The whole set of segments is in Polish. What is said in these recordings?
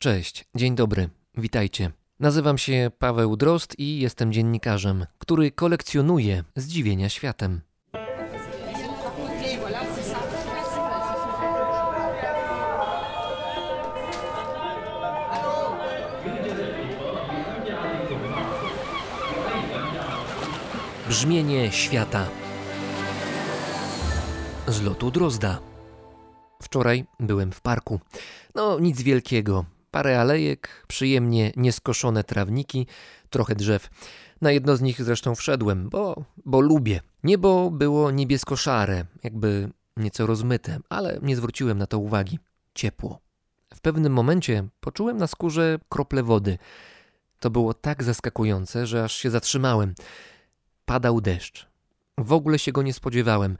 Cześć, dzień dobry, witajcie. Nazywam się Paweł Drost i jestem dziennikarzem, który kolekcjonuje zdziwienia światem. Brzmienie świata z lotu Drozda. Wczoraj byłem w parku. No, nic wielkiego. Parę alejek, przyjemnie nieskoszone trawniki, trochę drzew. Na jedno z nich zresztą wszedłem, bo, bo lubię. Niebo było niebiesko-szare, jakby nieco rozmyte, ale nie zwróciłem na to uwagi. Ciepło. W pewnym momencie poczułem na skórze krople wody. To było tak zaskakujące, że aż się zatrzymałem. Padał deszcz. W ogóle się go nie spodziewałem.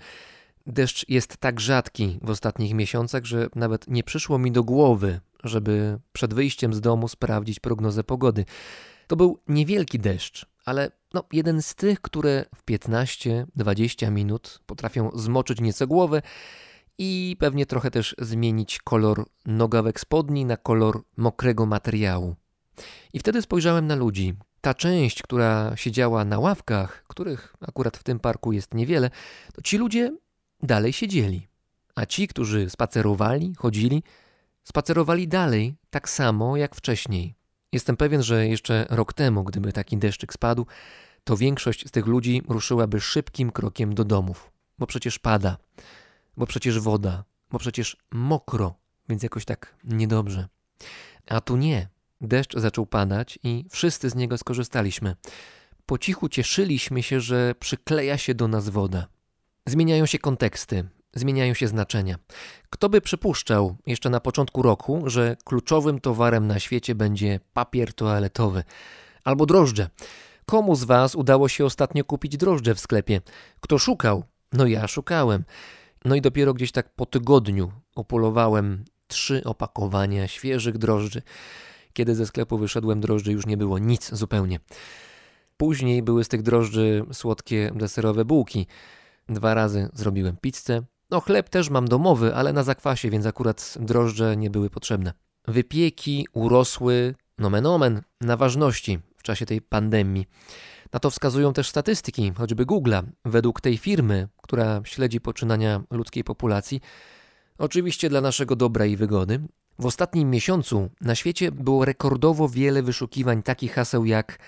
Deszcz jest tak rzadki w ostatnich miesiącach, że nawet nie przyszło mi do głowy, żeby przed wyjściem z domu sprawdzić prognozę pogody. To był niewielki deszcz, ale no, jeden z tych, które w 15-20 minut potrafią zmoczyć nieco głowę i pewnie trochę też zmienić kolor nogawek spodni na kolor mokrego materiału. I wtedy spojrzałem na ludzi. Ta część, która siedziała na ławkach, których akurat w tym parku jest niewiele, to ci ludzie dalej siedzieli. A ci, którzy spacerowali, chodzili, spacerowali dalej tak samo jak wcześniej. Jestem pewien, że jeszcze rok temu, gdyby taki deszczyk spadł, to większość z tych ludzi ruszyłaby szybkim krokiem do domów. Bo przecież pada, bo przecież woda, bo przecież mokro, więc jakoś tak niedobrze. A tu nie. Deszcz zaczął padać i wszyscy z niego skorzystaliśmy. Po cichu cieszyliśmy się, że przykleja się do nas woda. Zmieniają się konteksty, zmieniają się znaczenia. Kto by przypuszczał jeszcze na początku roku, że kluczowym towarem na świecie będzie papier toaletowy albo drożdże? Komu z Was udało się ostatnio kupić drożdże w sklepie? Kto szukał? No ja szukałem. No i dopiero gdzieś tak po tygodniu opolowałem trzy opakowania świeżych drożdży. Kiedy ze sklepu wyszedłem, drożdży już nie było nic zupełnie. Później były z tych drożdży słodkie deserowe bułki. Dwa razy zrobiłem pizzę. No chleb też mam domowy, ale na zakwasie, więc akurat drożdże nie były potrzebne. Wypieki urosły, nomen omen, na ważności w czasie tej pandemii. Na to wskazują też statystyki, choćby Google'a. Według tej firmy, która śledzi poczynania ludzkiej populacji, oczywiście dla naszego dobra i wygody, w ostatnim miesiącu na świecie było rekordowo wiele wyszukiwań takich haseł jak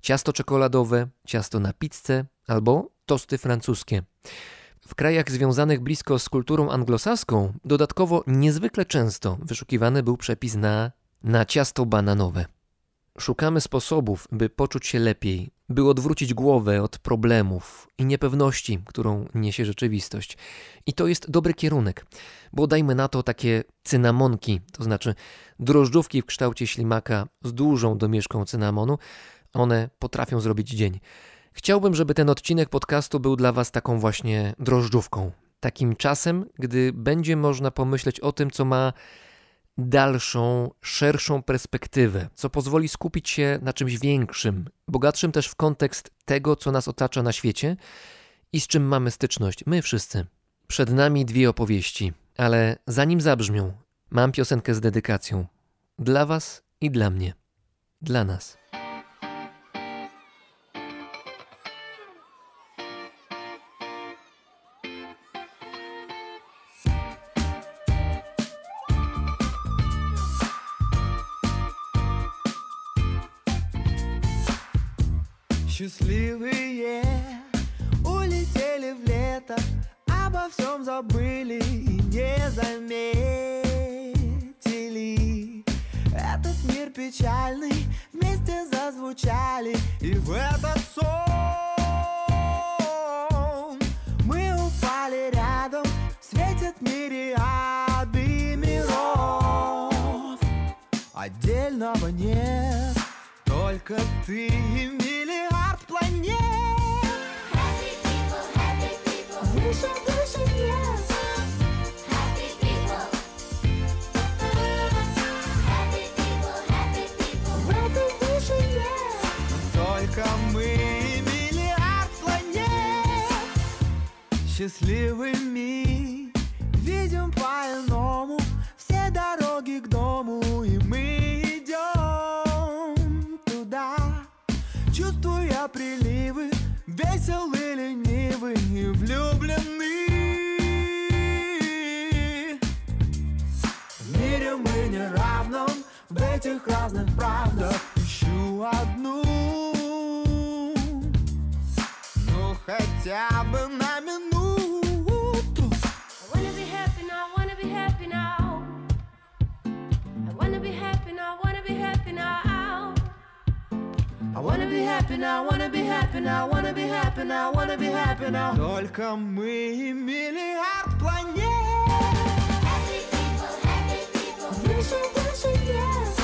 ciasto czekoladowe, ciasto na pizzę albo tosty francuskie. W krajach związanych blisko z kulturą anglosaską dodatkowo niezwykle często wyszukiwany był przepis na, na ciasto bananowe. Szukamy sposobów, by poczuć się lepiej, by odwrócić głowę od problemów i niepewności, którą niesie rzeczywistość. I to jest dobry kierunek, bo dajmy na to takie cynamonki, to znaczy drożdżówki w kształcie ślimaka z dużą domieszką cynamonu, one potrafią zrobić dzień. Chciałbym, żeby ten odcinek podcastu był dla Was taką właśnie drożdżówką. Takim czasem, gdy będzie można pomyśleć o tym, co ma dalszą, szerszą perspektywę, co pozwoli skupić się na czymś większym, bogatszym też w kontekst tego, co nas otacza na świecie i z czym mamy styczność, my wszyscy. Przed nami dwie opowieści, ale zanim zabrzmią, mam piosenkę z dedykacją. Dla Was i dla mnie. Dla nas. wanna be happy now, wanna be happy now, wanna be happy now. Только мы и миллиард планет. Happy people, happy people. Выше, выше, yes.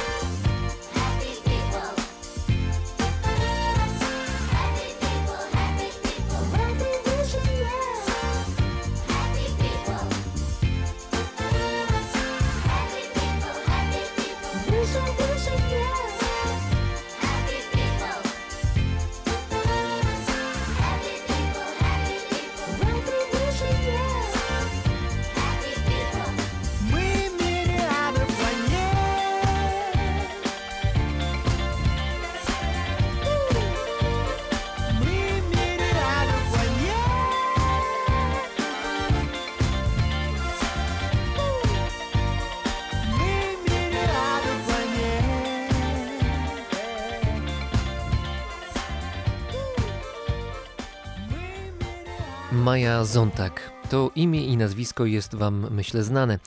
Maja Zontak. To imię i nazwisko jest Wam, myślę, znane,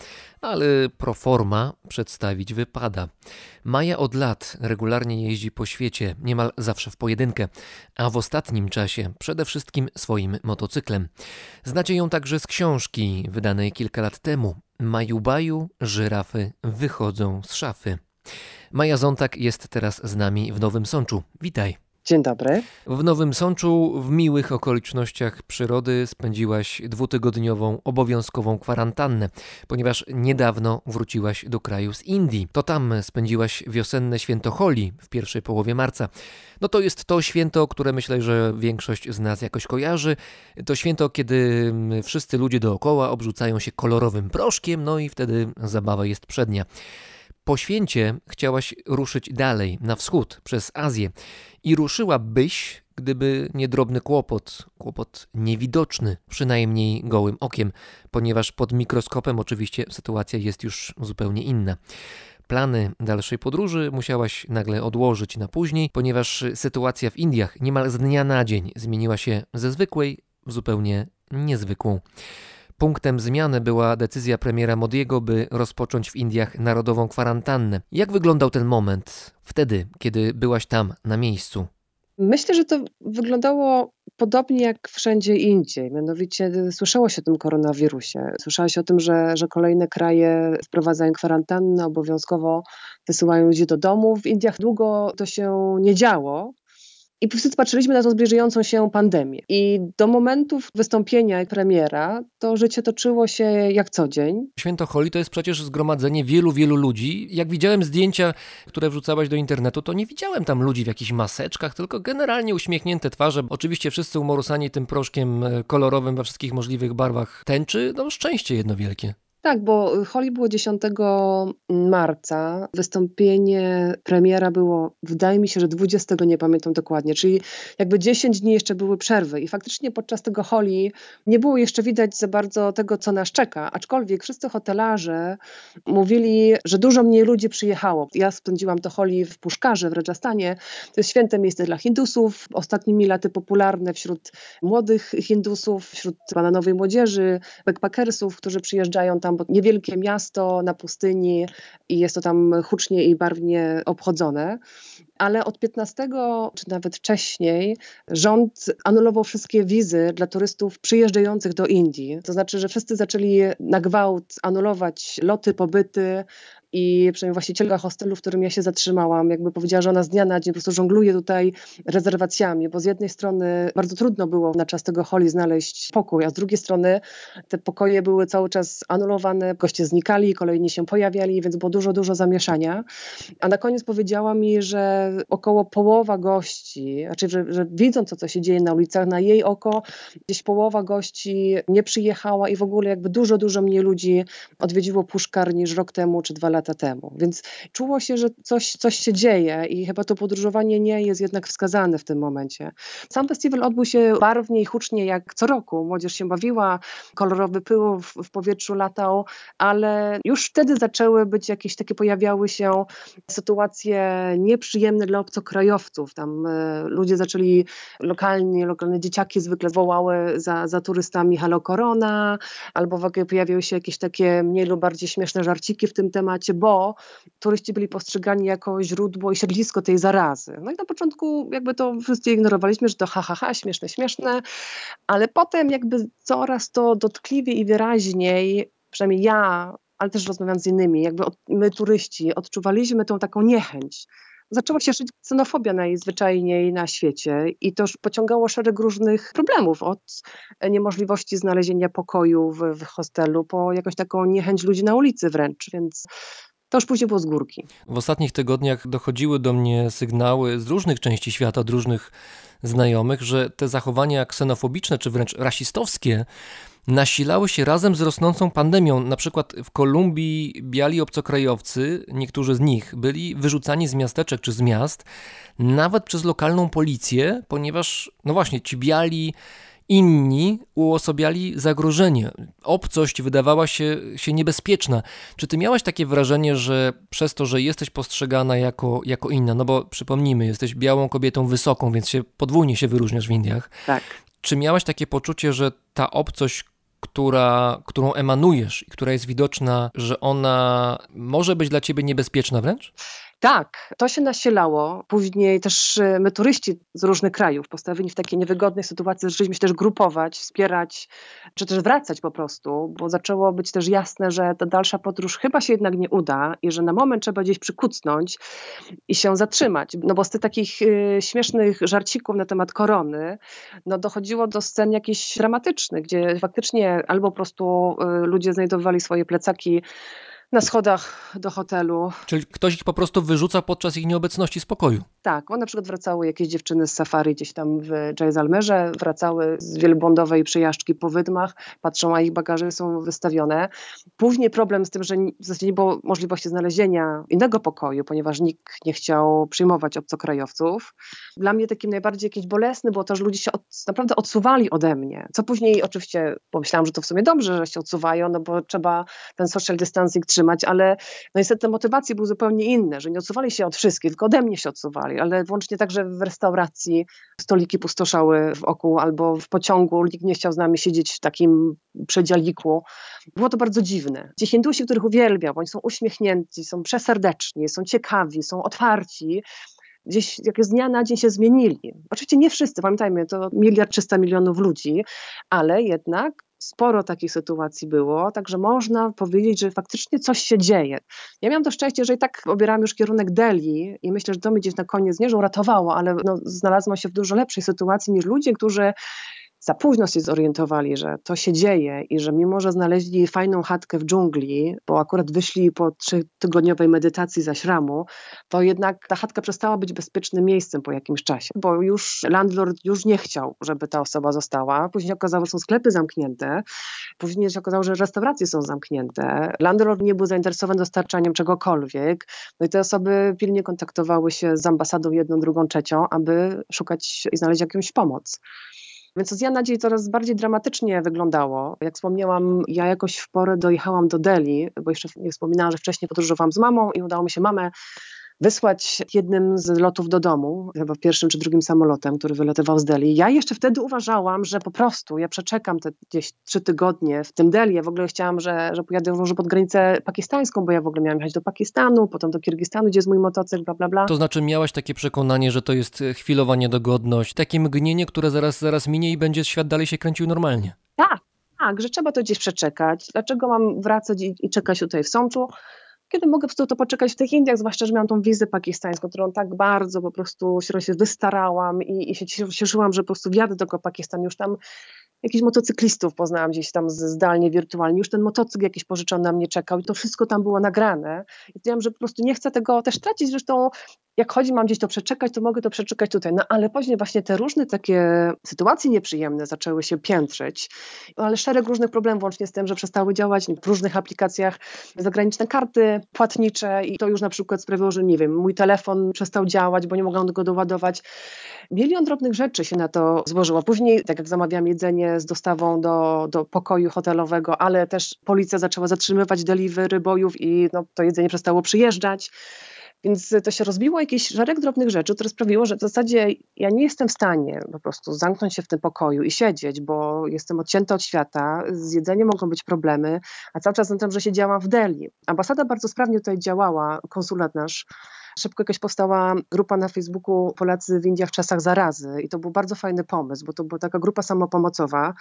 ale pro forma przedstawić wypada. Maja od lat regularnie jeździ po świecie, niemal zawsze w pojedynkę, a w ostatnim czasie przede wszystkim swoim motocyklem. Znacie ją także z książki wydanej kilka lat temu. Maju Baju, żyrafy wychodzą z szafy. Maja Zontak jest teraz z nami w Nowym Sączu. Witaj. Dzień dobry. W Nowym Sączu w miłych okolicznościach przyrody spędziłaś dwutygodniową obowiązkową kwarantannę, ponieważ niedawno wróciłaś do kraju z Indii. To tam spędziłaś wiosenne święto Holi w pierwszej połowie marca. No to jest to święto, które myślę, że większość z nas jakoś kojarzy. To święto, kiedy mm, wszyscy ludzie dookoła obrzucają się kolorowym proszkiem, no i wtedy zabawa jest przednia. Po święcie chciałaś ruszyć dalej, na wschód, przez Azję. I ruszyłabyś, gdyby nie drobny kłopot, kłopot niewidoczny, przynajmniej gołym okiem, ponieważ pod mikroskopem oczywiście sytuacja jest już zupełnie inna. Plany dalszej podróży musiałaś nagle odłożyć na później, ponieważ sytuacja w Indiach niemal z dnia na dzień zmieniła się ze zwykłej w zupełnie niezwykłą. Punktem zmiany była decyzja premiera Modiego, by rozpocząć w Indiach narodową kwarantannę. Jak wyglądał ten moment wtedy, kiedy byłaś tam na miejscu? Myślę, że to wyglądało podobnie jak wszędzie indziej. Mianowicie y, słyszało się o tym koronawirusie. Słyszało się o tym, że, że kolejne kraje wprowadzają kwarantannę, obowiązkowo wysyłają ludzi do domu. W Indiach długo to się nie działo. I wszyscy patrzyliśmy na tą zbliżającą się pandemię. I do momentów wystąpienia premiera to życie toczyło się jak co dzień. Święto Holi to jest przecież zgromadzenie wielu, wielu ludzi. Jak widziałem zdjęcia, które wrzucałaś do internetu, to nie widziałem tam ludzi w jakichś maseczkach, tylko generalnie uśmiechnięte twarze. Oczywiście wszyscy umorusani tym proszkiem kolorowym we wszystkich możliwych barwach tęczy. No szczęście jedno wielkie. Tak, bo Holi było 10 marca. Wystąpienie premiera było, wydaje mi się, że 20, nie pamiętam dokładnie, czyli jakby 10 dni jeszcze były przerwy. I faktycznie podczas tego Holi nie było jeszcze widać za bardzo tego, co nas czeka. Aczkolwiek wszyscy hotelarze mówili, że dużo mniej ludzi przyjechało. Ja spędziłam to Holi w Puszkarze, w Rajasthanie. To jest święte miejsce dla Hindusów. Ostatnimi laty popularne wśród młodych Hindusów, wśród bananowej młodzieży, backpackersów, którzy przyjeżdżają tam, bo niewielkie miasto na pustyni i jest to tam hucznie i barwnie obchodzone. Ale od 15 czy nawet wcześniej rząd anulował wszystkie wizy dla turystów przyjeżdżających do Indii. To znaczy, że wszyscy zaczęli na gwałt anulować loty, pobyty, i przynajmniej właścicielka hostelu, w którym ja się zatrzymałam, jakby powiedziała, że ona z dnia na dzień po prostu żongluje tutaj rezerwacjami, bo z jednej strony bardzo trudno było na czas tego holi znaleźć pokój, a z drugiej strony te pokoje były cały czas anulowane, goście znikali, kolejni się pojawiali, więc było dużo, dużo zamieszania. A na koniec powiedziała mi, że około połowa gości, znaczy, że, że widząc to, co się dzieje na ulicach, na jej oko gdzieś połowa gości nie przyjechała i w ogóle jakby dużo, dużo mniej ludzi odwiedziło Puszkar niż rok temu czy dwa lata temu. Więc czuło się, że coś, coś się dzieje i chyba to podróżowanie nie jest jednak wskazane w tym momencie. Sam festiwal odbył się barwnie i hucznie jak co roku. Młodzież się bawiła, kolorowy pył w, w powietrzu latał, ale już wtedy zaczęły być jakieś takie, pojawiały się sytuacje nieprzyjemne dla obcokrajowców. Tam e, ludzie zaczęli lokalnie, lokalne dzieciaki zwykle wołały za, za turystami halo korona, albo w ogóle pojawiały się jakieś takie mniej lub bardziej śmieszne żarciki w tym temacie, bo turyści byli postrzegani jako źródło i siedlisko tej zarazy. No i na początku jakby to wszyscy ignorowaliśmy, że to ha, ha, ha, śmieszne, śmieszne, ale potem jakby coraz to dotkliwiej i wyraźniej, przynajmniej ja, ale też rozmawiając z innymi, jakby od, my turyści odczuwaliśmy tą taką niechęć. Zaczęła się szyć ksenofobia najzwyczajniej na świecie i to pociągało szereg różnych problemów, od niemożliwości znalezienia pokoju w, w hostelu, po jakąś taką niechęć ludzi na ulicy wręcz, więc to już później było z górki. W ostatnich tygodniach dochodziły do mnie sygnały z różnych części świata, od różnych znajomych, że te zachowania ksenofobiczne czy wręcz rasistowskie nasilały się razem z rosnącą pandemią. Na przykład w Kolumbii biali obcokrajowcy, niektórzy z nich, byli wyrzucani z miasteczek czy z miast, nawet przez lokalną policję, ponieważ, no właśnie, ci biali inni uosabiali zagrożenie. Obcość wydawała się, się niebezpieczna. Czy ty miałaś takie wrażenie, że przez to, że jesteś postrzegana jako, jako inna, no bo przypomnijmy, jesteś białą kobietą wysoką, więc się podwójnie się wyróżniasz w Indiach. Tak. Czy miałaś takie poczucie, że ta obcość, która, którą emanujesz i która jest widoczna, że ona może być dla ciebie niebezpieczna wręcz? Tak, to się nasilało. Później też e, my turyści z różnych krajów postawieni w takiej niewygodnej sytuacji zaczęliśmy się też grupować, wspierać, czy też wracać po prostu, bo zaczęło być też jasne, że ta dalsza podróż chyba się jednak nie uda i że na moment trzeba gdzieś przykucnąć i się zatrzymać. No bo z tych takich y, śmiesznych żarcików na temat korony, no dochodziło do scen jakichś dramatycznych, gdzie faktycznie albo po prostu y, ludzie znajdowali swoje plecaki na schodach do hotelu. Czyli ktoś ich po prostu wyrzuca podczas ich nieobecności z pokoju. Tak, one na przykład wracały jakieś dziewczyny z safari gdzieś tam w Jaisalmerze, wracały z wielbłądowej przejażdżki po wydmach, patrzą, a ich bagaże są wystawione. Później problem z tym, że w zasadzie nie było możliwości znalezienia innego pokoju, ponieważ nikt nie chciał przyjmować obcokrajowców. Dla mnie takim najbardziej jakieś bolesny było to, że ludzie się od, naprawdę odsuwali ode mnie, co później oczywiście pomyślałam, że to w sumie dobrze, że się odsuwają, no bo trzeba ten social distancing trzymać, ale no niestety te motywacje były zupełnie inne, że nie odsuwali się od wszystkich, tylko ode mnie się odsuwali ale włącznie także w restauracji stoliki pustoszały wokół albo w pociągu, nikt nie chciał z nami siedzieć w takim przedzialiku. Było to bardzo dziwne. Ci Hindusi, których uwielbiam, oni są uśmiechnięci, są przeserdeczni, są ciekawi, są otwarci, gdzieś jak z dnia na dzień się zmienili. Oczywiście nie wszyscy, pamiętajmy, to miliard trzysta milionów ludzi, ale jednak sporo takich sytuacji było, także można powiedzieć, że faktycznie coś się dzieje. Ja miałam to szczęście, że i tak obierałam już kierunek Delhi i myślę, że to mnie gdzieś na koniec nie że uratowało, ale no, znalazłam się w dużo lepszej sytuacji niż ludzie, którzy za późno się zorientowali, że to się dzieje i że mimo, że znaleźli fajną chatkę w dżungli, bo akurat wyszli po trzytygodniowej medytacji za śramu, to jednak ta chatka przestała być bezpiecznym miejscem po jakimś czasie, bo już landlord już nie chciał, żeby ta osoba została. Później okazało, że są sklepy zamknięte, później się okazało, że restauracje są zamknięte. Landlord nie był zainteresowany dostarczaniem czegokolwiek. No i te osoby pilnie kontaktowały się z ambasadą jedną, drugą, trzecią, aby szukać i znaleźć jakąś pomoc. Więc z dnia na dzień coraz bardziej dramatycznie wyglądało. Jak wspomniałam, ja jakoś w porę dojechałam do Delhi, bo jeszcze nie wspominałam, że wcześniej podróżowałam z mamą i udało mi się mamę wysłać jednym z lotów do domu, chyba pierwszym czy drugim samolotem, który wylatywał z Delhi. Ja jeszcze wtedy uważałam, że po prostu ja przeczekam te gdzieś trzy tygodnie w tym Delhi. Ja w ogóle chciałam, że, że pojadę może pod granicę pakistańską, bo ja w ogóle miałam jechać do Pakistanu, potem do Kirgistanu, gdzie jest mój motocykl, bla, bla, bla. To znaczy miałaś takie przekonanie, że to jest chwilowa niedogodność, takie mgnienie, które zaraz, zaraz minie i będzie świat dalej się kręcił normalnie. Tak, tak, że trzeba to gdzieś przeczekać. Dlaczego mam wracać i, i czekać tutaj w Sączu? Kiedy mogę po to poczekać w tych Indiach, zwłaszcza, że miałam tą wizę pakistańską, którą tak bardzo po prostu się wystarałam i, i się cieszyłam, że po prostu wjadę do Pakistanu, już tam jakichś motocyklistów poznałam gdzieś tam zdalnie, wirtualnie, już ten motocykl jakiś pożyczony na mnie czekał i to wszystko tam było nagrane. I wiedziałam, że po prostu nie chcę tego też tracić, zresztą jak chodzi, mam gdzieś to przeczekać, to mogę to przeczekać tutaj. No ale później właśnie te różne takie sytuacje nieprzyjemne zaczęły się piętrzyć, ale szereg różnych problemów, łącznie z tym, że przestały działać w różnych aplikacjach zagraniczne karty płatnicze i to już na przykład sprawiło, że nie wiem, mój telefon przestał działać, bo nie mogłam go doładować. Milion drobnych rzeczy się na to złożyło. Później, tak jak zamawiam jedzenie z dostawą do, do pokoju hotelowego, ale też policja zaczęła zatrzymywać delivery bojów i no, to jedzenie przestało przyjeżdżać. Więc to się rozbiło jakiś szereg drobnych rzeczy, które sprawiło, że w zasadzie ja nie jestem w stanie po prostu zamknąć się w tym pokoju i siedzieć, bo jestem odcięta od świata, z jedzeniem mogą być problemy, a cały czas na tym, że siedziałam w Delhi. Ambasada bardzo sprawnie tutaj działała, konsulat nasz, Szybko jakaś powstała grupa na Facebooku Polacy w Indiach w czasach zarazy i to był bardzo fajny pomysł, bo to była taka grupa samopomocowa,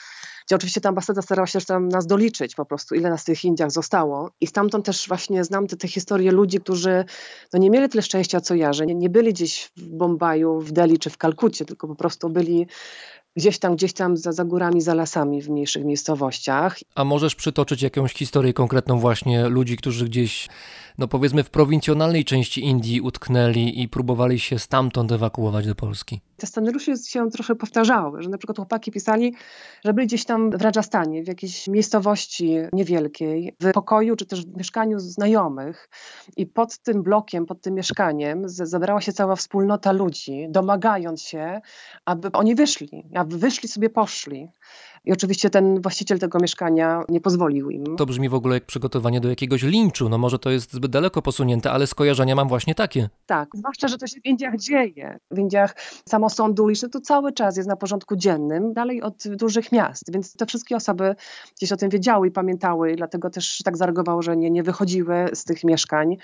gdzie oczywiście ta ambasada starała się tam nas doliczyć po prostu, ile nas w tych Indiach zostało. I stamtąd też właśnie znam te, te historie ludzi, którzy no nie mieli tyle szczęścia co ja, że nie, nie byli gdzieś w Bombaju, w Delhi czy w Kalkucie, tylko po prostu byli gdzieś tam, gdzieś tam za, za górami, za lasami w mniejszych miejscowościach. A możesz przytoczyć jakąś historię konkretną właśnie ludzi, którzy gdzieś, no powiedzmy w prowincjonalnej części Indii utknęli i próbowali się stamtąd ewakuować do Polski? Te scenariusze się trochę powtarzały, że na przykład chłopaki pisali, że byli gdzieś tam w Rajasthanie, w jakiejś miejscowości niewielkiej, w pokoju czy też w mieszkaniu znajomych i pod tym blokiem, pod tym mieszkaniem zebrała się cała wspólnota ludzi, domagając się, aby oni wyszli, aby wyszli sobie poszli. I oczywiście ten właściciel tego mieszkania nie pozwolił im. To brzmi w ogóle jak przygotowanie do jakiegoś linczu. No może to jest zbyt daleko posunięte, ale skojarzenia mam właśnie takie. Tak, zwłaszcza, że to się w Indiach dzieje. W Indiach samosąd uliczny to cały czas jest na porządku dziennym, dalej od dużych miast, więc te wszystkie osoby gdzieś o tym wiedziały i pamiętały, dlatego też tak zareagowało, że nie, nie wychodziły z tych mieszkań.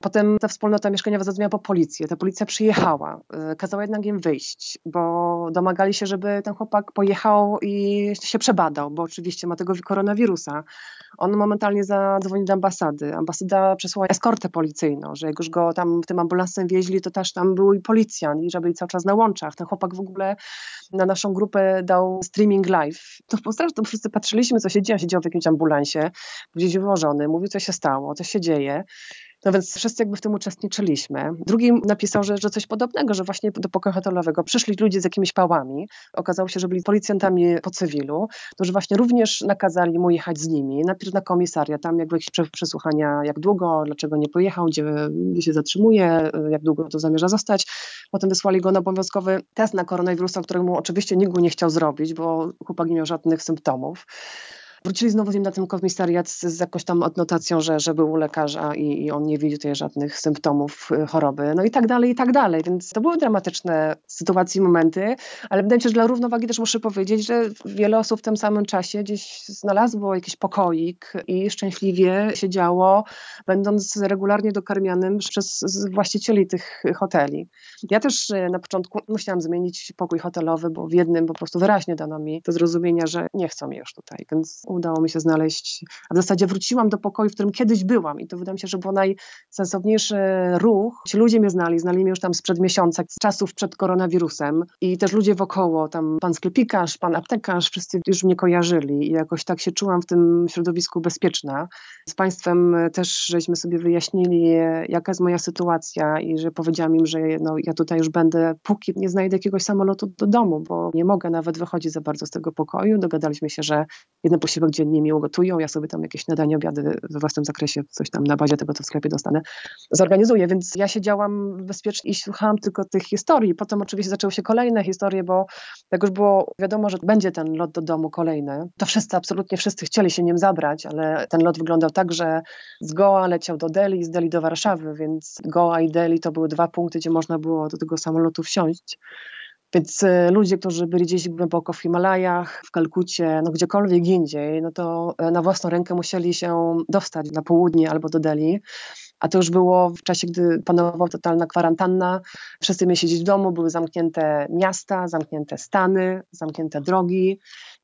Potem ta wspólnota mieszkaniowa zadzwoniła po policję. Ta policja przyjechała, y, kazała jednak im wyjść, bo domagali się, żeby ten chłopak pojechał i się przebadał, bo oczywiście ma tego koronawirusa. On momentalnie zadzwonił do ambasady. Ambasada przesłała eskortę policyjną, że jak już go tam tym ambulansem wieźli, to też tam był i policjant i że cały czas na łączach. Ten chłopak w ogóle na naszą grupę dał streaming live. To po to wszyscy patrzyliśmy, co się dzieje. Siedział w jakimś ambulansie, gdzieś wyłożony, mówił, co się stało, co się dzieje. No więc wszyscy jakby w tym uczestniczyliśmy. Drugi napisał, że, że coś podobnego, że właśnie do pokoju hotelowego przyszli ludzie z jakimiś pałami. Okazało się, że byli policjantami po cywilu, którzy właśnie również nakazali mu jechać z nimi. Najpierw na komisariat, tam jakby jakieś przesłuchania, jak długo, dlaczego nie pojechał, gdzie, gdzie się zatrzymuje, jak długo to zamierza zostać. Potem wysłali go na obowiązkowy test na koronawirusa, którego oczywiście nikt nie chciał zrobić, bo chłopak nie miał żadnych symptomów. Wrócili znowu z nim na ten komisariat z, z jakąś tam odnotacją, że, że był u lekarza i, i on nie widzi tutaj żadnych symptomów y, choroby, no i tak dalej, i tak dalej. Więc to były dramatyczne sytuacje momenty, ale wydaje mi się, że dla równowagi też muszę powiedzieć, że wiele osób w tym samym czasie gdzieś znalazło jakiś pokoik i szczęśliwie siedziało, będąc regularnie dokarmianym przez właścicieli tych hoteli. Ja też y, na początku musiałam zmienić pokój hotelowy, bo w jednym po prostu wyraźnie dano mi do zrozumienia, że nie chcą mnie już tutaj, więc udało mi się znaleźć, a w zasadzie wróciłam do pokoju, w którym kiedyś byłam i to wydaje mi się, że był najsensowniejszy ruch. Ci ludzie mnie znali, znali mnie już tam sprzed miesiąca, z czasów przed koronawirusem i też ludzie wokoło, tam pan sklepikarz, pan aptekarz, wszyscy już mnie kojarzyli i jakoś tak się czułam w tym środowisku bezpieczna. Z państwem też żeśmy sobie wyjaśnili, jaka jest moja sytuacja i że powiedziałam im, że no, ja tutaj już będę, póki nie znajdę jakiegoś samolotu do domu, bo nie mogę nawet wychodzić za bardzo z tego pokoju. Dogadaliśmy się, że jeden posiłek posiłek dziennie mi gotują, ja sobie tam jakieś śniadanie, obiady we własnym zakresie, coś tam na bazie tego, co w sklepie dostanę, zorganizuję, więc ja siedziałam bezpiecznie i słuchałam tylko tych historii. Potem oczywiście zaczęły się kolejne historie, bo jak już było wiadomo, że będzie ten lot do domu kolejny, to wszyscy, absolutnie wszyscy chcieli się nim zabrać, ale ten lot wyglądał tak, że z Goa leciał do Delhi, z Delhi do Warszawy, więc Goa i Delhi to były dwa punkty, gdzie można było do tego samolotu wsiąść. Więc e, ludzie, którzy byli gdzieś głęboko w Himalajach, w Kalkucie, no gdziekolwiek indziej, no to e, na własną rękę musieli się dostać na południe albo do Delhi. A to już było w czasie, gdy panowała totalna kwarantanna. Wszyscy mieli siedzieć w domu, były zamknięte miasta, zamknięte stany, zamknięte drogi.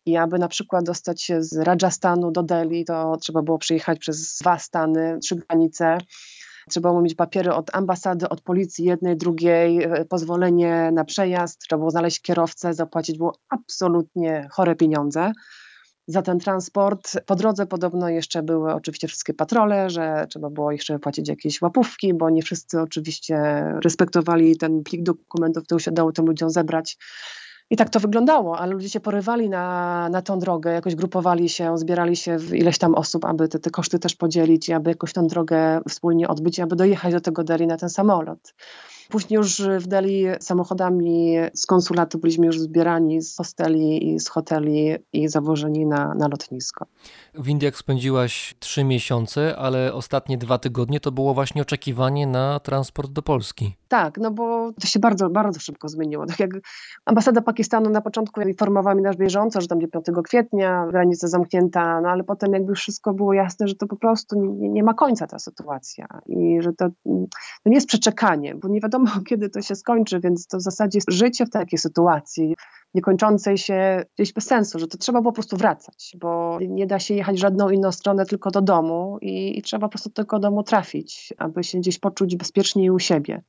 I aby na przykład dostać się z Rajasthanu do Delhi, to trzeba było przyjechać przez dwa stany, trzy granice. Trzeba było mieć papiery od ambasady, od policji jednej, drugiej, e, pozwolenie na przejazd, trzeba było znaleźć kierowcę, zapłacić było absolutnie chore pieniądze. za ten transport. Po drodze podobno jeszcze były oczywiście wszystkie patrole, że trzeba było jeszcze płacić jakieś łapówki, bo nie wszyscy oczywiście respektowali ten plik dokumentów, który się dało tym ludziom zebrać. I tak to wyglądało, ale ludzie się porywali na, na tą drogę, jakoś grupowali się, zbierali się w ileś tam osób, aby te, te koszty też podzielić i aby jakoś tą drogę wspólnie odbyć, aby dojechać do tego Delhi na ten samolot. Później już w Delhi samochodami z konsulatu byliśmy już zbierani z hosteli i z hoteli i zawożeni na, na lotnisko. W Indiach spędziłaś trzy miesiące, ale ostatnie dwa tygodnie to było właśnie oczekiwanie na transport do Polski. Tak, no bo to się bardzo, bardzo szybko zmieniło. Tak jak ambasada Pakistanu na początku informowała mnie na bieżąco, że tam 5 kwietnia granica zamknięta, no ale potem jakby wszystko było jasne, że to po prostu nie, nie ma końca ta sytuacja i że to, to nie jest przeczekanie, bo nie wiadomo kiedy to się skończy, więc to w zasadzie życie w takiej sytuacji niekończącej się gdzieś bez sensu, że to trzeba po prostu wracać, bo nie da się jechać żadną inną stronę, tylko do domu i, i trzeba po prostu do tego domu trafić, aby się gdzieś poczuć bezpiecznie u siebie,